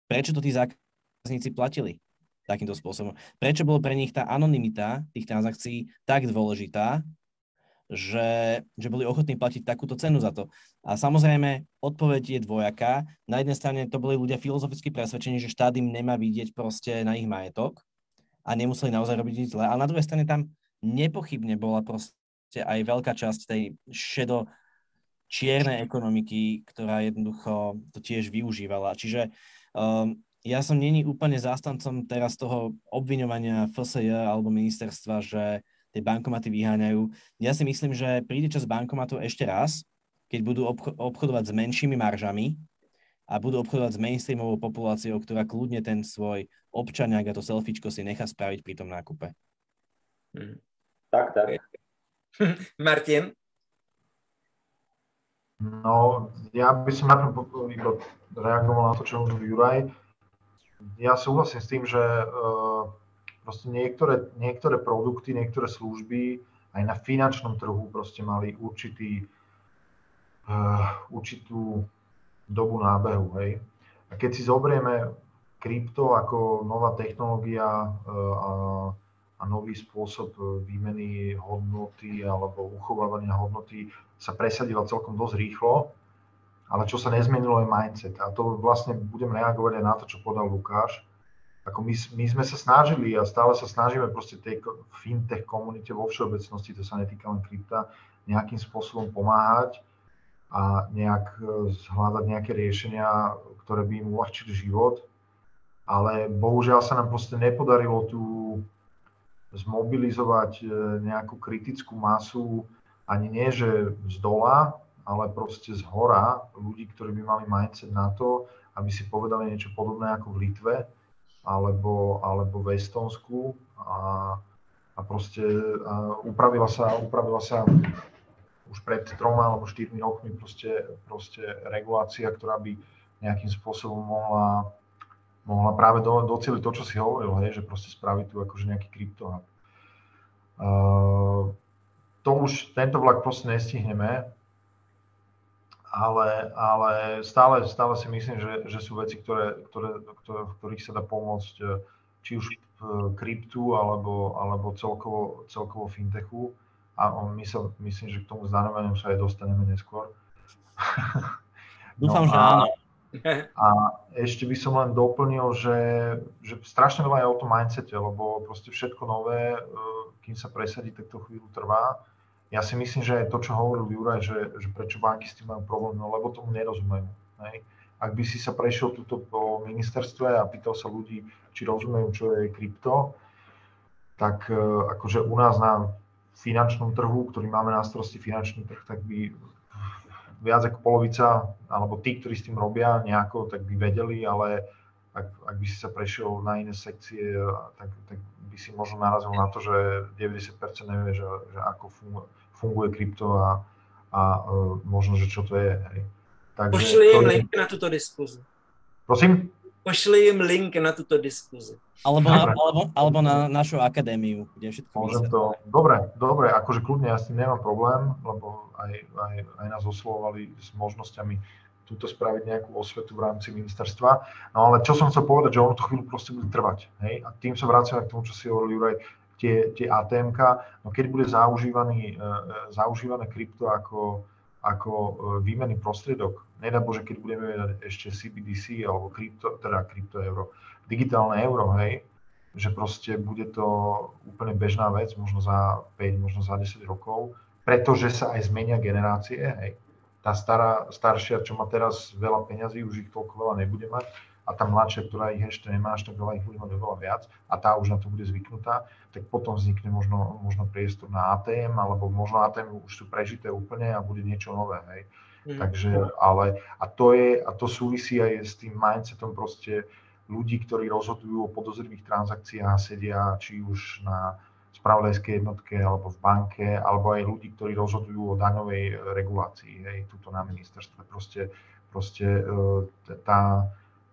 prečo to tí zákazníci platili takýmto spôsobom? Prečo bolo pre nich tá anonimita tých transakcií tak dôležitá, že, že boli ochotní platiť takúto cenu za to. A samozrejme, odpoveď je dvojaká. Na jednej strane to boli ľudia filozoficky presvedčení, že štát im nemá vidieť proste na ich majetok a nemuseli naozaj robiť nič zle. Ale na druhej strane tam nepochybne bola proste aj veľká časť tej šedo čiernej ekonomiky, ktorá jednoducho to tiež využívala. Čiže um, ja som není úplne zástancom teraz toho obviňovania FSJ alebo ministerstva, že tie bankomaty vyháňajú. Ja si myslím, že príde čas bankomatov ešte raz, keď budú obchodovať s menšími maržami a budú obchodovať s mainstreamovou populáciou, ktorá kľudne ten svoj občaniak a to selfiečko si nechá spraviť pri tom nákupe. Hmm. Tak, tak. Martin? No, ja by som najprv iba reagoval na to, čo hovoril Juraj. Ja súhlasím s tým, že uh, proste niektoré, niektoré produkty, niektoré služby aj na finančnom trhu proste mali určitý, uh, určitú dobu nábehu. Hej. A keď si zobrieme krypto ako nová technológia uh, a, a nový spôsob výmeny hodnoty alebo uchovávania hodnoty sa presadila celkom dosť rýchlo, ale čo sa nezmenilo je mindset. A to vlastne budem reagovať aj na to, čo podal Lukáš. Ako my, my sme sa snažili a stále sa snažíme proste tej fintech komunite vo všeobecnosti, to sa netýka len krypta, nejakým spôsobom pomáhať a nejak e, hľadať nejaké riešenia, ktoré by im uľahčili život. Ale bohužiaľ sa nám proste nepodarilo tu zmobilizovať e, nejakú kritickú masu, ani nie, že z dola, ale proste z hora ľudí, ktorí by mali mindset na to, aby si povedali niečo podobné ako v Litve alebo, alebo v Estonsku a, a proste a upravila, sa, upravila sa už pred troma alebo štyrmi rokmi proste, proste regulácia, ktorá by nejakým spôsobom mohla, mohla práve do, doceliť to, čo si hovoril, hej, že proste spraviť tu akože nejaký krypto. Uh, to už tento vlak proste nestihneme, ale, ale stále, stále si myslím, že, že sú veci, ktoré, ktoré, ktoré, v ktorých sa dá pomôcť e, či už v kryptu alebo, alebo celkovo, celkovo fintechu. A my sa, myslím, že k tomu znamenaniu sa aj dostaneme neskôr. Dúfam, no, že áno. A ešte by som len doplnil, že, že strašne veľa je o tom mindsete, lebo proste všetko nové, e, kým sa presadí, tak to chvíľu trvá ja si myslím, že aj to, čo hovoril Juraj, že, že prečo banky s tým majú problém, no lebo tomu nerozumejú. Hej. Ak by si sa prešiel túto po ministerstve a pýtal sa ľudí, či rozumejú, čo je krypto, tak e, akože u nás na finančnom trhu, ktorý máme na starosti finančný trh, tak by viac ako polovica, alebo tí, ktorí s tým robia nejako, tak by vedeli, ale ak, ak by si sa prešiel na iné sekcie, tak, tak by si možno narazil na to, že 90% nevie, že, že ako funguje, funguje krypto a, a uh, možno, že čo to je. Hej. Takže Pošli im link na túto diskuzi. Prosím? Pošli im link na túto diskuzi. Alebo na, alebo, alebo na našu akadémiu, kde všetko Môžem to. Dobre, dobre, akože kľudne, ja s tým nemám problém, lebo aj, aj, aj nás oslovovali s možnosťami túto spraviť nejakú osvetu v rámci ministerstva. No ale čo som chcel povedať, že ono to chvíľu proste bude trvať. Hej? A tým sa vraciame k tomu, čo si hovoril Juraj, tie, tie ATM, no keď bude zaužívaný, e, e, zaužívané krypto ako, ako e, výmenný prostriedok, nedá Bože, keď budeme vedať ešte CBDC alebo krypto, teda krypto euro, digitálne euro, hej, že proste bude to úplne bežná vec, možno za 5, možno za 10 rokov, pretože sa aj zmenia generácie, hej. Tá stará, staršia, čo má teraz veľa peňazí, už ich toľko veľa nebude mať, a tá mladšia, ktorá ich ešte nemá až tak veľa, ich bude mať oveľa viac a tá už na to bude zvyknutá, tak potom vznikne možno, možno priestor na ATM, alebo možno ATM už sú prežité úplne a bude niečo nové, hej. Mm. Takže, ale, a to je, a to súvisí aj s tým mindsetom proste ľudí, ktorí rozhodujú o podozrivých transakciách, sedia či už na spravodajskej jednotke alebo v banke, alebo aj ľudí, ktorí rozhodujú o daňovej regulácii, hej, tuto na ministerstve. Proste, proste e, tá,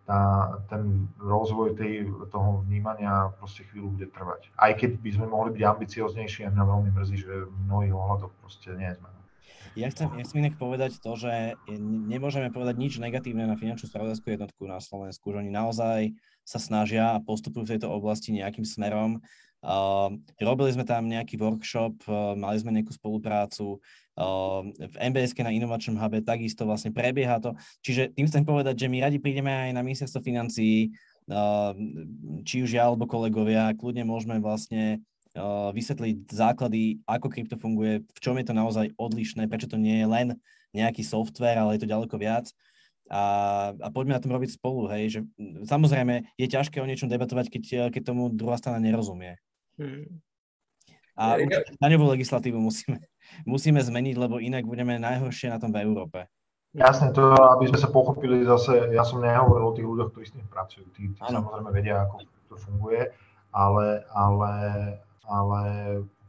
tá, ten rozvoj tej, toho vnímania proste chvíľu bude trvať. Aj keď by sme mohli byť ambicioznejší, a mňa veľmi mrzí, že v mnohých ohľadoch proste nie sme. Ja chcem, ja chcem inak povedať to, že nemôžeme povedať nič negatívne na finančnú spravodajskú jednotku na Slovensku, že oni naozaj sa snažia a postupujú v tejto oblasti nejakým smerom. Uh, robili sme tam nejaký workshop, uh, mali sme nejakú spoluprácu, uh, v MBS na inovačnom hube takisto vlastne prebieha to. Čiže tým chcem povedať, že my radi prídeme aj na ministerstvo financií, či už ja alebo kolegovia, kľudne môžeme vlastne vysvetliť základy, ako krypto funguje, v čom je to naozaj odlišné, prečo to nie je len nejaký software, ale je to ďaleko viac. A, a poďme na tom robiť spolu, hej, že samozrejme je ťažké o niečom debatovať, keď, keď tomu druhá strana nerozumie. Hmm. A ja, daňovú legislatívu musíme, musíme zmeniť, lebo inak budeme najhoršie na tom v Európe. Jasne, to, aby sme sa pochopili zase, ja som nehovoril o tých ľuďoch, ktorí s tým pracujú. Tí, tí samozrejme vedia, ako to funguje, ale, ale, ale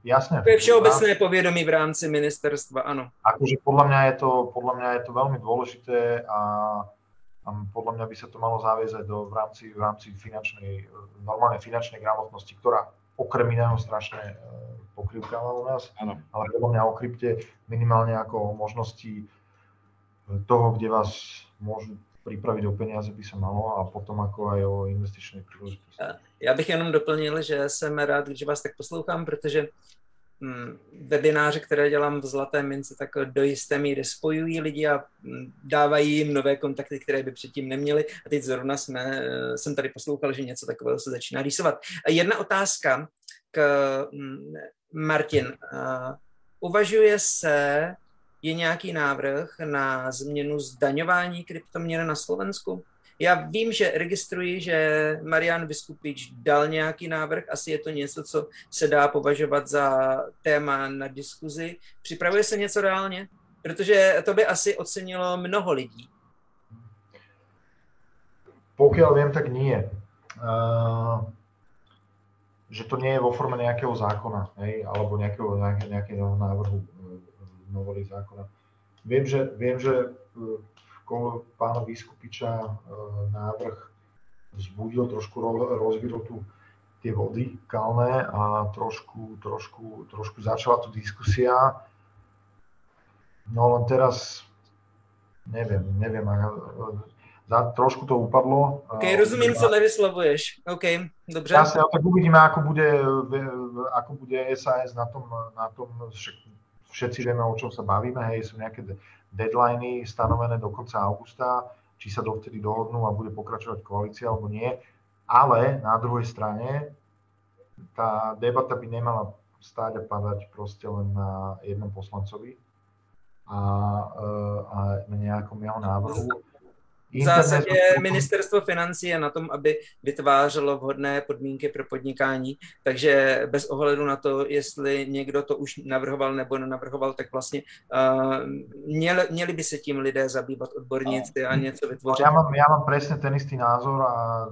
jasne. To je všeobecné povedomí v rámci ministerstva, áno. Akože podľa mňa je to, podľa mňa je to veľmi dôležité a, a podľa mňa by sa to malo zaviesť do, v rámci, v rámci finančnej, normálnej finančnej gramotnosti, ktorá okrem iného strašne e, pokrývkáva u nás, ano. ale podľa mňa o krypte minimálne ako o možnosti toho, kde vás môžu připravit o peníze by se malo a potom jako aj o investičné příležitosti. Já bych jenom doplnil, že jsem rád, že vás tak poslouchám, protože mm, webináře, které dělám v Zlaté mince, tak do jisté míry spojují lidi a mm, dávají jim nové kontakty, které by předtím neměli. A teď zrovna jsme, eh, jsem tady poslouchal, že něco takového se začíná rýsovat. Jedna otázka k mm, Martin. Uvažuje se je nějaký návrh na změnu zdaňování kryptoměn na Slovensku? Já vím, že registruji, že Marian Vyskupič dal nějaký návrh, asi je to něco, co se dá považovat za téma na diskuzi. Připravuje se něco reálně? Protože to by asi ocenilo mnoho lidí. Pokiaľ viem, tak nie. Uh, že to nie je vo forme nejakého zákona, hej, alebo nejakého, nejakého, nejakého návrhu novely zákona. Viem, že, viem, že e, pána Vyskupiča e, návrh vzbudil, trošku rozvíril tu tie vody kalné a trošku, trošku, trošku začala tu diskusia. No len teraz, neviem, neviem, za, trošku to upadlo. OK, rozumím, co nevyslovuješ. OK, dobře. Jasne, tak uvidíme, ako bude, ako bude SAS na tom, na tom však všetci vieme, o čom sa bavíme, hej, sú nejaké deadliny stanovené do konca augusta, či sa dovtedy dohodnú a bude pokračovať koalícia alebo nie. Ale na druhej strane tá debata by nemala stáť a padať proste len na jednom poslancovi a, a na nejakom jeho návrhu v zásadě ministerstvo financí je na tom, aby vytvářelo vhodné podmínky pro podnikání, takže bez ohledu na to, jestli někdo to už navrhoval nebo nenavrhoval, tak vlastně uh, měli, měli by se tím lidé zabývat odborníci a něco vytvořit. Já mám, já mám přesně ten istý názor a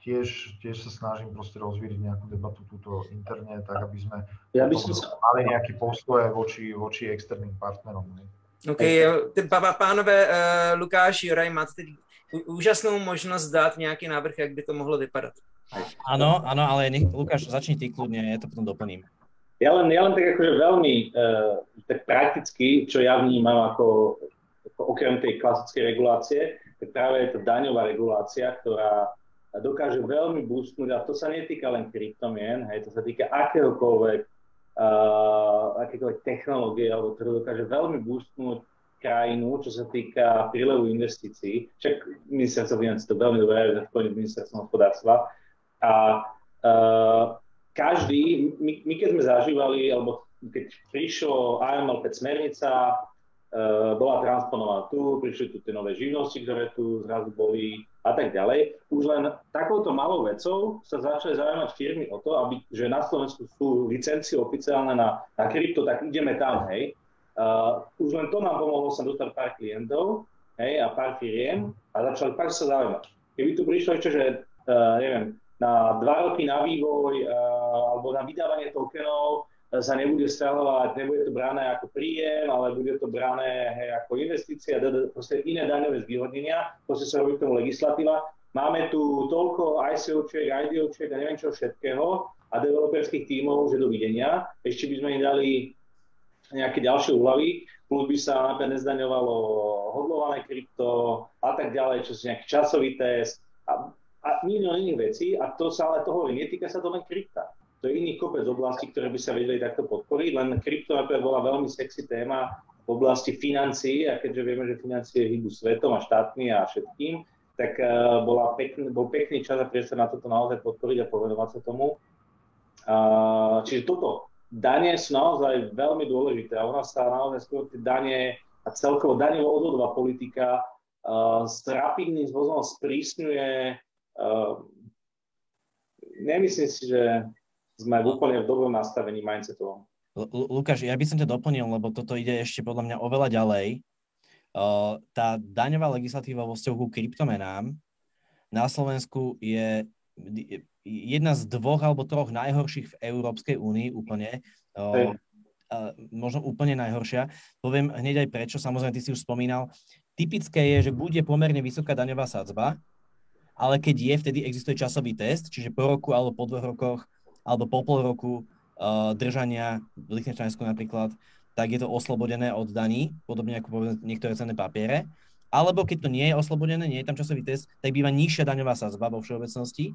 tiež, tiež sa snažím proste rozvíriť nejakú debatu túto interne, tak aby sme ja by som sa... mali nejaký postoj voči, voči externým partnerom. Ne? OK, ty pánové uh, Lukáš, Juraj, máte teď úžasnou možnost dát nějaký návrh, jak by to mohlo vypadat. Áno, áno, ale nech, Lukáš, začni ty kľudne, ja to potom doplním. Ja len, ja len tak akože veľmi uh, tak prakticky, čo ja vnímam ako, ako okrem tej klasickej regulácie, tak práve je to daňová regulácia, ktorá dokáže veľmi boostnúť, a to sa netýka len kryptomien, hej, to sa týka akéhokoľvek uh, akékoľvek technológie, alebo ktoré dokáže veľmi boostnúť krajinu, čo sa týka prílevu investícií. Však ministerstvo financí to veľmi dobre je zapojenie ministerstvo hospodárstva. A uh, každý, my, my keď sme zažívali, alebo keď prišlo AML 5 smernica, bola transponovaná tu, prišli tu tie nové živnosti, ktoré tu zrazu boli, a tak ďalej. Už len takouto malou vecou sa začali zaujímať firmy o to, aby, že na Slovensku sú licencie oficiálne na, na krypto, tak ideme tam, hej. Uh, už len to nám pomohlo sa dostať pár klientov, hej, a pár firiem a začali fakt sa zaujímať. Keby tu prišlo ešte, že, uh, neviem, na dva roky na vývoj uh, alebo na vydávanie tokenov sa nebude stahovať, nebude to brané ako príjem, ale bude to brané hej, ako investícia, proste iné daňové zvýhodnenia, proste sa robí k tomu legislatíva. Máme tu toľko ICOčiek, IDOčiek a neviem čo všetkého a developerských tímov, že dovidenia. Ešte by sme im dali nejaké ďalšie úlavy, plus by sa napríklad nezdaňovalo hodlované krypto a tak ďalej, čo sú nejaký časový test a, a milión iných vecí a to sa ale toho netýka sa to len krypta to je iný kopec oblastí, ktoré by sa vedeli takto podporiť, len krypto bola veľmi sexy téma v oblasti financií a keďže vieme, že financie hýbu svetom a štátmi a všetkým, tak uh, bola pekný, bol pekný čas a priestor na toto naozaj podporiť a povenovať sa tomu. Čiže toto, dane sú naozaj veľmi dôležité a u sa naozaj skôr tie dane a celkovo daňovo odvodová politika uh, s rapidným zvozom sprísňuje. Uh, nemyslím si, že sme v úplne v dobrom nastavení mindsetovom. Lukáš, ja by som ťa doplnil, lebo toto ide ešte podľa mňa oveľa ďalej. tá daňová legislatíva vo vzťahu k kryptomenám na Slovensku je jedna z dvoch alebo troch najhorších v Európskej únii úplne. Uh, uh, možno úplne najhoršia. Poviem hneď aj prečo, samozrejme, ty si už spomínal. Typické je, že bude pomerne vysoká daňová sadzba, ale keď je, vtedy existuje časový test, čiže po roku alebo po dvoch rokoch alebo po pol roku uh, držania v Lichtensteinsku napríklad, tak je to oslobodené od daní, podobne ako povedzme niektoré cenné papiere. Alebo keď to nie je oslobodené, nie je tam časový test, tak býva nižšia daňová sadzba vo všeobecnosti.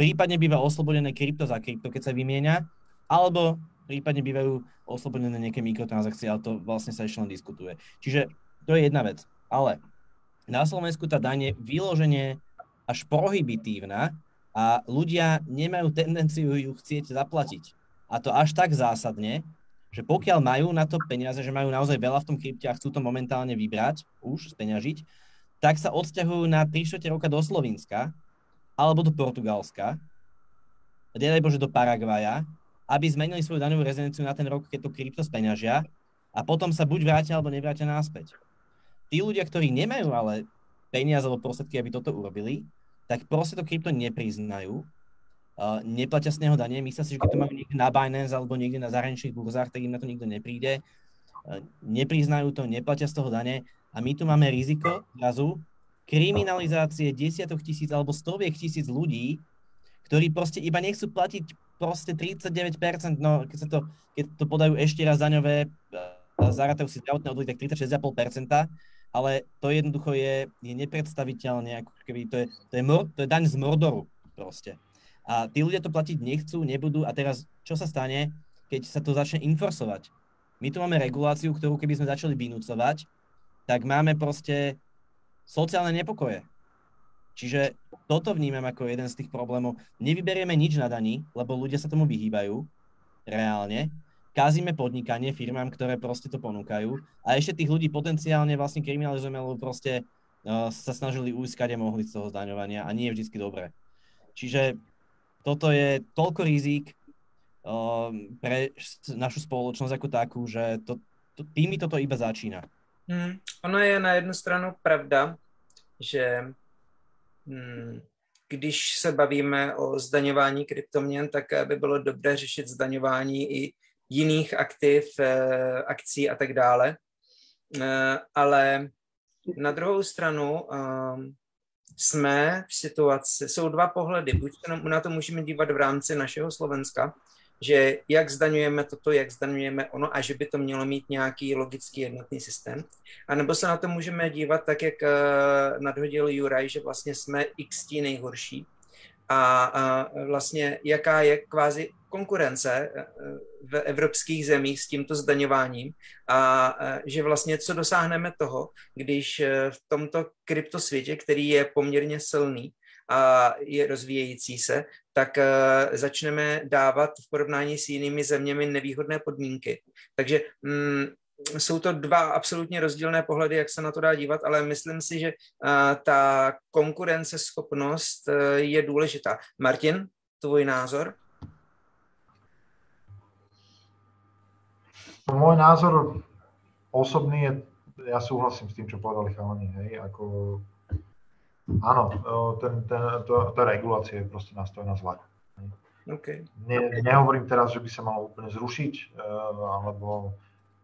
Prípadne býva oslobodené krypto za krypto, keď sa vymieňa, alebo prípadne bývajú oslobodené nejaké mikrotransakcie, ale to vlastne sa ešte len diskutuje. Čiže to je jedna vec. Ale na Slovensku tá daň je vyloženie až prohibitívna a ľudia nemajú tendenciu ju chcieť zaplatiť. A to až tak zásadne, že pokiaľ majú na to peniaze, že majú naozaj veľa v tom krypte a chcú to momentálne vybrať, už speňažiť, tak sa odsťahujú na 3 roka do Slovenska alebo do Portugalska, nedaj Bože do Paraguaja, aby zmenili svoju daňovú rezidenciu na ten rok, keď to krypto speňažia a potom sa buď vrátia alebo nevrátia náspäť. Tí ľudia, ktorí nemajú ale peniaze alebo prostriedky, aby toto urobili, tak proste to krypto nepriznajú uh, neplatia z neho dane. Myslia si, že keď to majú niekde na Binance alebo niekde na zahraničných burzách, tak im na to nikto nepríde. Uh, nepriznajú to, neplatia z toho dane a my tu máme riziko zrazu kriminalizácie desiatok tisíc alebo stoviek tisíc ľudí, ktorí proste iba nechcú platiť proste 39%, no keď, sa to, keď to podajú ešte raz daňové, uh, zarátajú si zdravotné odvody, tak 36,5%, ale to jednoducho je, je nepredstaviteľne, ako keby to je, to je, mor, to je daň z mordoru proste. A tí ľudia to platiť nechcú, nebudú a teraz čo sa stane, keď sa to začne inforsovať? My tu máme reguláciu, ktorú keby sme začali vynúcovať, tak máme proste sociálne nepokoje. Čiže toto vnímam ako jeden z tých problémov. Nevyberieme nič na daní, lebo ľudia sa tomu vyhýbajú reálne. Kazíme podnikanie firmám, ktoré proste to ponúkajú. A ešte tých ľudí potenciálne vlastne kriminalizujeme, lebo proste uh, sa snažili ujsť, kde mohli z toho zdaňovania a nie je vždy dobré. Čiže toto je toľko rizik um, pre našu spoločnosť ako takú, že to, to, tými toto iba začína. Hmm. Ono je na jednu stranu pravda, že hmm, když se bavíme o zdaňování kryptoměn, tak by bylo dobré řešit zdaňování i jiných aktiv, eh, akcí a tak dále. Eh, ale na druhou stranu um, jsme v situaci, jsou dva pohledy. Buď na to můžeme dívat v rámci našeho Slovenska, že jak zdaňujeme toto, jak zdaňujeme ono a že by to mělo mít nějaký logický jednotný systém. A nebo se na to můžeme dívat tak, jak uh, nadhodil Juraj, že vlastně jsme x nejhorší a, a vlastně jaká je kvázi konkurence eh, v evropských zemích s tímto zdaňováním a eh, že vlastně co dosáhneme toho, když eh, v tomto kryptosvětě, který je poměrně silný a je rozvíjející se, tak začneme dávat v porovnání s jinými zeměmi nevýhodné podmínky. Takže mm, jsou to dva absolutně rozdílné pohledy, jak se na to dá dívat, ale myslím si, že ta konkurenceschopnost je důležitá. Martin, tvůj názor? Môj názor osobný je, ja súhlasím s tým, čo povedali chalani, hej, ako áno, ten, ten, to, tá regulácia je proste nastavená zle. Okay. Ne, nehovorím teraz, že by sa malo úplne zrušiť, alebo,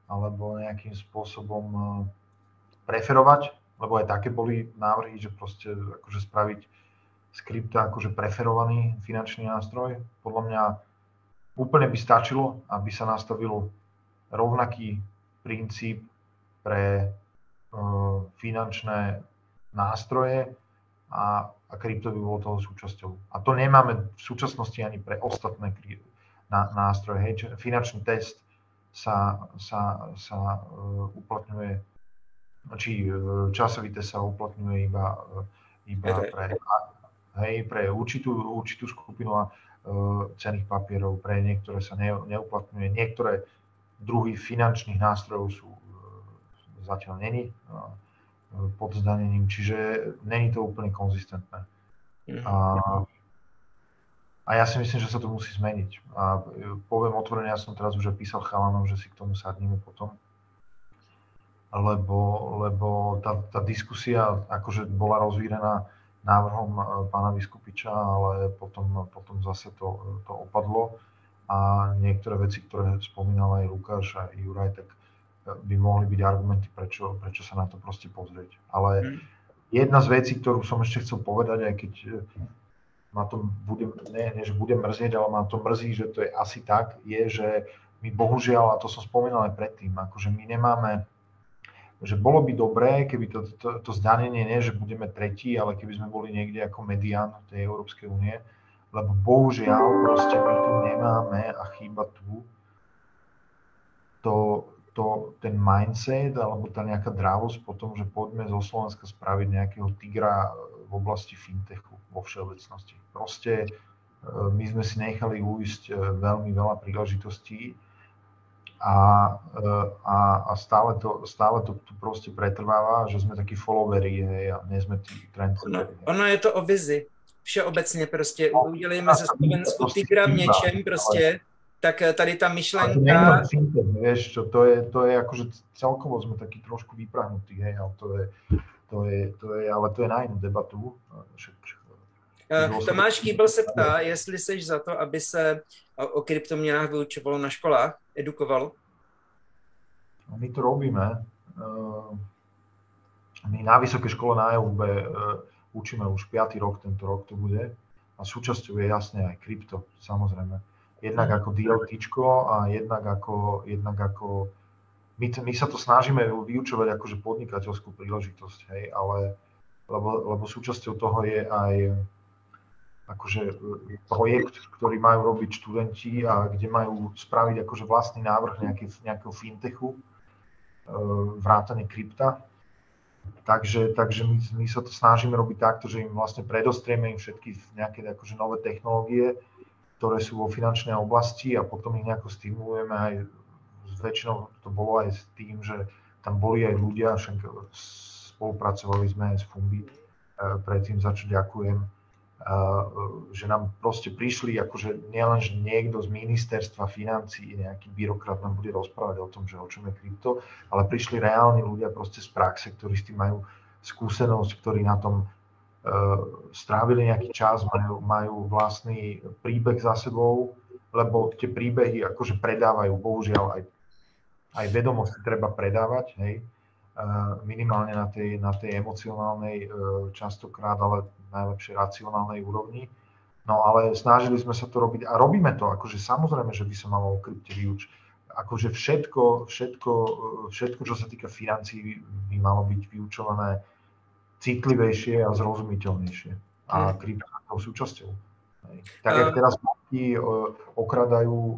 alebo nejakým spôsobom e, preferovať, lebo aj také boli návrhy, že proste akože spraviť z akože preferovaný finančný nástroj. Podľa mňa úplne by stačilo, aby sa nastavilo rovnaký princíp pre uh, finančné nástroje a, a krypto by bolo toho súčasťou. A to nemáme v súčasnosti ani pre ostatné nástroje. Hej, finančný test sa, sa, sa uh, uplatňuje, či uh, časový test sa uplatňuje iba, uh, iba pre, hej, pre určitú, určitú skupinu a cených papierov, pre niektoré sa ne, neuplatňuje, niektoré druhy finančných nástrojov sú e, zatiaľ není e, pod zdanením, čiže není to úplne konzistentné. Mhm. A, a ja si myslím, že sa to musí zmeniť. A e, poviem otvorene, ja som teraz už písal chalanom, že si k tomu sadneme potom, lebo, lebo tá, tá diskusia akože bola rozvírená návrhom pána Vyskupiča, ale potom, potom zase to, to opadlo a niektoré veci, ktoré spomínal aj Lukáš a Juraj, tak by mohli byť argumenty, prečo, prečo sa na to proste pozrieť. Ale mm. jedna z vecí, ktorú som ešte chcel povedať, aj keď ma to bude, nie, nie, že budem mrzieť, ale ma to mrzí, že to je asi tak, je, že my bohužiaľ, a to som spomínal aj predtým, akože my nemáme, že bolo by dobré, keby to, to, to zdanenie nie, že budeme tretí, ale keby sme boli niekde ako medián tej Európskej únie, lebo bohužiaľ proste my tu nemáme a chýba tu to, to, ten mindset alebo tá nejaká drávosť po tom, že poďme zo Slovenska spraviť nejakého tigra v oblasti fintechu vo všeobecnosti. Proste e, my sme si nechali uísť e, veľmi veľa príležitostí a, e, a, a stále, to, stále to tu proste pretrváva, že sme takí followeri hej, a nie sme tí trendsetteri. Ono, ono je to o vizi. Všeobecně prostě no, udělejme ze Slovensku tigra v něčem prostě, tak tady tá myšlenka... Fintech, vieš, čo, to je, to je akože celkovo sme takí trošku vyprahnutí, hej, ale to je, to je, to je, ale to je na inú debatu. Uh, Tomáš Kýbel se ptá, jestli jsi za to, aby se o kryptoměnách vyučovalo na školách, edukovalo? No, my to robíme. Uh, my na Vysoké škole na EUB uh, učíme už 5. rok, tento rok to bude. A súčasťou je jasne aj krypto, samozrejme jednak ako DLT a jednak ako, jednak ako my, my sa to snažíme vyučovať akože podnikateľskú príležitosť, hej, ale lebo, lebo súčasťou toho je aj akože projekt, ktorý majú robiť študenti a kde majú spraviť akože vlastný návrh nejaký, nejakého fintechu, e, vrátane krypta. Takže, takže my, my sa to snažíme robiť takto, že im vlastne predostrieme im všetky nejaké akože nové technológie, ktoré sú vo finančnej oblasti a potom ich nejako stimulujeme aj väčšinou to bolo aj s tým, že tam boli aj ľudia, však spolupracovali sme aj s Fumbi, e, predtým za čo ďakujem, e, že nám proste prišli, akože nielen, že niekto z ministerstva financí, nejaký byrokrat nám bude rozprávať o tom, že o čom je krypto, ale prišli reálni ľudia proste z praxe, ktorí s tým majú skúsenosť, ktorí na tom E, strávili nejaký čas, majú, majú vlastný príbeh za sebou, lebo tie príbehy akože predávajú, bohužiaľ aj, aj vedomosti treba predávať, hej, e, minimálne na tej, na tej emocionálnej, e, častokrát, ale najlepšie racionálnej úrovni. No ale snažili sme sa to robiť a robíme to, akože samozrejme, že by sa malo o krypte vyučiť. Akože všetko, všetko, všetko, čo sa týka financií, by malo byť vyučované citlivejšie a zrozumiteľnejšie. A hmm. krypto je súčasťou. Tak, jak teraz banky e, okradajú e,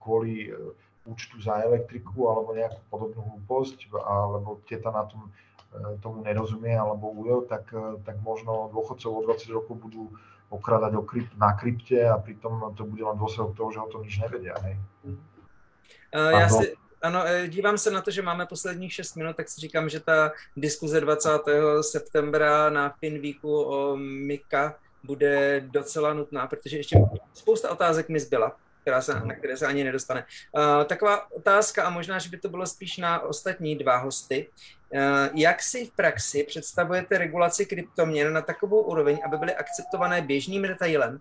kvôli e, účtu za elektriku alebo nejakú podobnú hlúposť, alebo teta na tom tomu nerozumie alebo ujo, tak, tak možno dôchodcov o 20 rokov budú okradať o krypt, na krypte a pritom to bude len dôsledok toho, že o tom nič nevedia. Hej. Uh, ja si, ano, e, dívám se na to, že máme posledních 6 minut, tak si říkám, že ta diskuze 20. septembra na Finvíku o Mika bude docela nutná, protože ještě spousta otázek mi zbyla která se, na které se ani nedostane. Uh, taková otázka, a možná, že by to bylo spíš na ostatní dva hosty. Uh, jak si v praxi představujete regulaci kryptoměn na takovou úroveň, aby byly akceptované běžným detailem uh,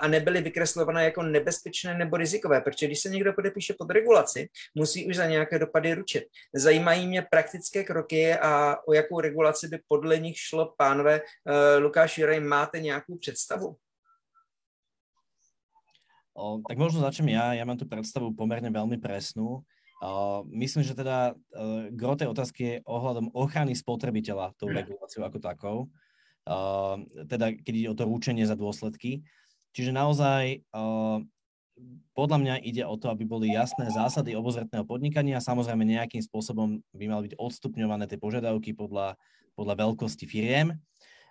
a nebyly vykreslované jako nebezpečné nebo rizikové? Protože když se někdo podepíše pod regulaci, musí už za nějaké dopady ručit. Zajímají mě praktické kroky a o jakou regulaci by podle nich šlo, pánové. Lukáš Jurej, máte nějakou představu? O, tak možno začnem ja, ja mám tú predstavu pomerne veľmi presnú. O, myslím, že teda uh, gro tej otázky je ohľadom ochrany spotrebiteľa tou reguláciou ako takou. O, teda keď ide o to rúčenie za dôsledky. Čiže naozaj o, podľa mňa ide o to, aby boli jasné zásady obozretného podnikania a samozrejme nejakým spôsobom by mali byť odstupňované tie požiadavky podľa, podľa veľkosti firiem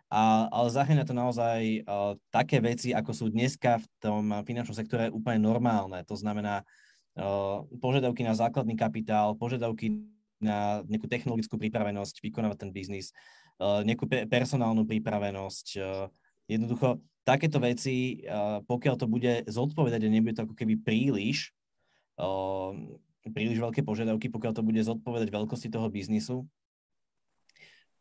a, ale zahrania to naozaj uh, také veci, ako sú dneska v tom finančnom sektore úplne normálne. To znamená uh, požiadavky na základný kapitál, požiadavky na nejakú technologickú pripravenosť, vykonávať ten biznis, uh, nejakú pe- personálnu pripravenosť. Uh, jednoducho, takéto veci, uh, pokiaľ to bude zodpovedať a nebude to ako keby príliš, uh, príliš veľké požiadavky, pokiaľ to bude zodpovedať veľkosti toho biznisu,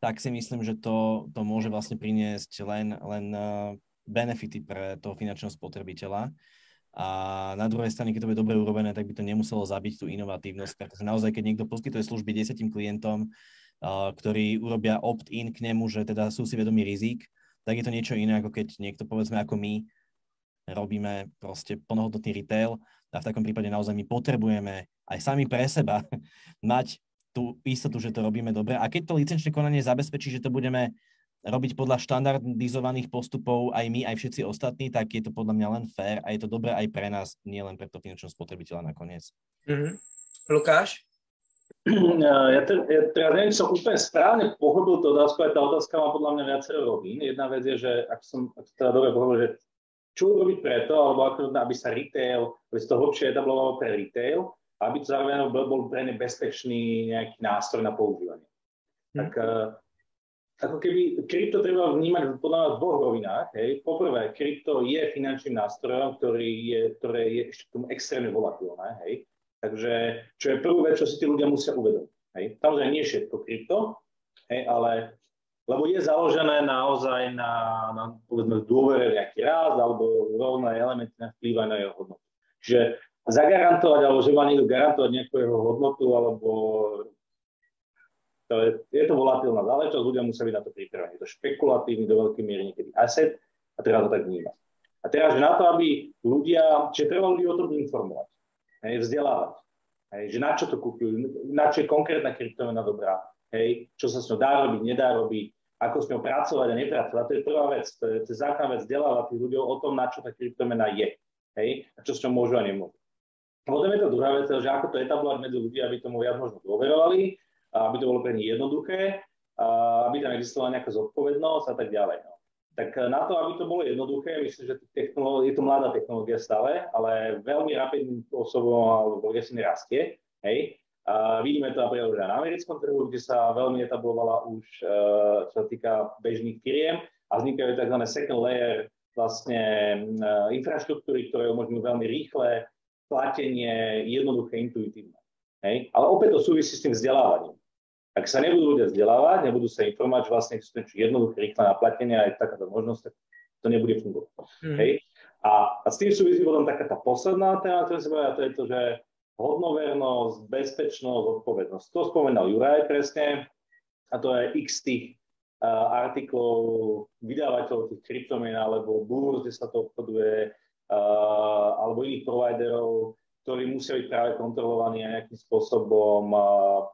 tak si myslím, že to, to môže vlastne priniesť len, len uh, benefity pre toho finančného spotrebiteľa. A na druhej strane, keď to bude dobre urobené, tak by to nemuselo zabiť tú inovatívnosť, pretože naozaj, keď niekto poskytuje služby desetým klientom, uh, ktorí urobia opt-in k nemu, že teda sú si vedomí rizik, tak je to niečo iné, ako keď niekto, povedzme, ako my, robíme proste plnohodnotný retail a v takom prípade naozaj my potrebujeme aj sami pre seba mať tú istotu, že to robíme dobre. A keď to licenčné konanie zabezpečí, že to budeme robiť podľa štandardizovaných postupov aj my, aj všetci ostatní, tak je to podľa mňa len fér a je to dobré aj pre nás, nie len pre to finančného spotrebiteľa nakoniec. Mm-hmm. Lukáš? Ja, te, ja teraz neviem, som úplne správne pochopil tú otázku, aj tá otázka má podľa mňa viacero rovín. Jedna vec je, že ak som ak teda dobre pochopil, že čo urobiť preto, alebo ako, aby sa retail, aby sa to hlbšie etablovalo pre retail, aby to zároveň bol, pre ne bezpečný nejaký nástroj na používanie. Hmm. Tak uh, ako keby krypto treba vnímať podľa v dvoch rovinách. Hej. Poprvé, krypto je finančným nástrojom, ktorý je, ktoré je ešte k tomu extrémne volatilné. Hej. Takže čo je prvú vec, čo si tí ľudia musia uvedomiť. Hej. Samozrejme, nie všetko krypto, hej, ale lebo je založené naozaj na, na povedzme, dôvere nejaký raz alebo rovné elementy na vplyvajú na jeho hodnotu. Čiže zagarantovať, alebo že má niekto garantovať nejakú jeho hodnotu, alebo to je, je to volatilná záležitosť, ľudia musia byť na to pripravení. Je to špekulatívny do veľkej miery niekedy asset a treba to tak vnímať. A teraz, že na to, aby ľudia, čiže treba ľudí o tom informovať, hej, vzdelávať, hej, že na čo to kúpujú, na čo je konkrétna kryptomena dobrá, hej, čo sa s ňou dá robiť, nedá robiť, ako s ňou pracovať a nepracovať. To je prvá vec, to je, to je základná vec vzdelávať tých ľudí o tom, na čo tá kryptomena je, hej, a čo s ňou môžu a nemôžu. Potom je to druhá vec, že ako to etablovať medzi ľudí, aby tomu viac možno dôverovali, aby to bolo pre nich jednoduché, aby tam existovala nejaká zodpovednosť a tak ďalej. No. Tak na to, aby to bolo jednoduché, myslím, že je to mladá technológia stále, ale veľmi rapidným spôsobom alebo progresívne rastie. Hej. A vidíme to napríklad na americkom trhu, kde sa veľmi etablovala už, uh, čo sa týka bežných firiem a vznikajú tzv. second layer vlastne uh, infraštruktúry, ktoré umožňujú veľmi rýchle platenie, jednoduché, intuitívne. Hej? Ale opäť to súvisí s tým vzdelávaním. Ak sa nebudú ľudia vzdelávať, nebudú sa informovať, že vlastne existuje jednoduché, rýchle naplatenie a je takáto možnosť, tak to nebude fungovať. Mm. Hej? A, a s tým súvisí potom taká tá posledná téma, ktorá sa povedať, to je to, že hodnovernosť, bezpečnosť, zodpovednosť. To spomenal Juraj presne a to je x tých uh, artiklov vydávateľov tých kryptomien alebo búr, kde sa to obchoduje, alebo iných providerov, ktorí musia byť práve kontrolovaní a nejakým spôsobom uh,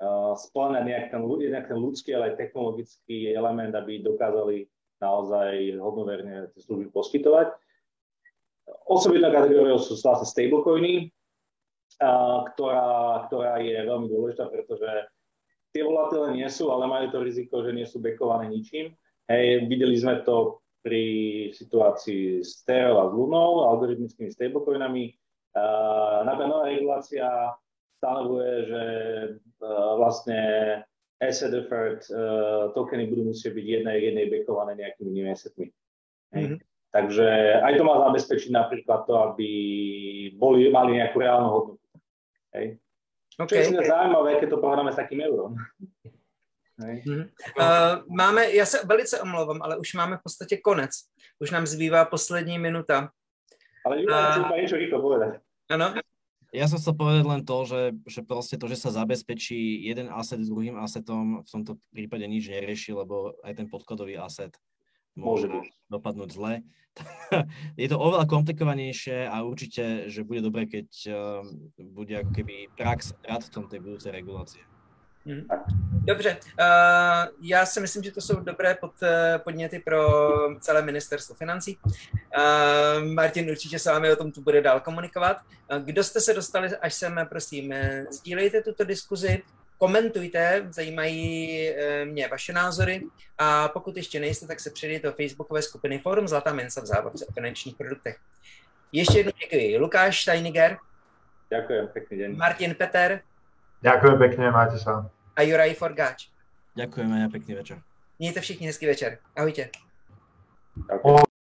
uh, splňať nejak ten, nejak ten ľudský, ale aj technologický element, aby dokázali naozaj hodnoverne tie služby poskytovať. Osobitná kategória sú vlastne stablecoiny, ktorá, ktorá je veľmi dôležitá, pretože tie volatilné nie sú, ale majú to riziko, že nie sú bekované ničím. Hej, videli sme to pri situácii s Terra a s Lunou, algoritmickými stablecoinami. Nová regulácia stanovuje, že uh, vlastne asset deferred uh, tokeny budú musieť byť jednej jednej bekované nejakými inými assetmi. Mm-hmm. Takže aj to má zabezpečiť napríklad to, aby boli, mali nejakú reálnu hodnotu. Hej. Okay. Čo je zaujímavé, keď to pohráme s takým eurom. Mm-hmm. Uh, máme, já se velice omlouvám, ale už máme v podstatě konec. Už nám zbývá poslední minuta. Ale niečo rýchlo povedať. Áno. Ja som chcel povedať len to, že, že proste to, že sa zabezpečí jeden asset s druhým assetom, v tomto prípade nič nerieši, lebo aj ten podkladový asset môže, môže dopadnúť zle. je to oveľa komplikovanejšie a určite, že bude dobré, keď uh, bude ako keby prax radcom tej budúcej regulácie. Mhm. Dobře, uh, já si myslím, že to jsou dobré pod, uh, podněty pro celé ministerstvo financí. Uh, Martin určitě s vámi o tom tu bude dál komunikovat. Uh, kdo jste se dostali až sem, prosím, sdílejte tuto diskuzi, komentujte, zajímají eh, mě vaše názory a pokud ještě nejste, tak se přidejte do facebookové skupiny Forum Zlatá mince v závodce o finančních produktech. Ještě jednou děkuji. Lukáš Steiniger. Ďakujem, pekný deň. Martin Peter. Ďakujem pekne, máte sa. A Juraj Forgáč. Ďakujem a pekný večer. Mějte všichni hezký večer. Ahojte. Ďakujem.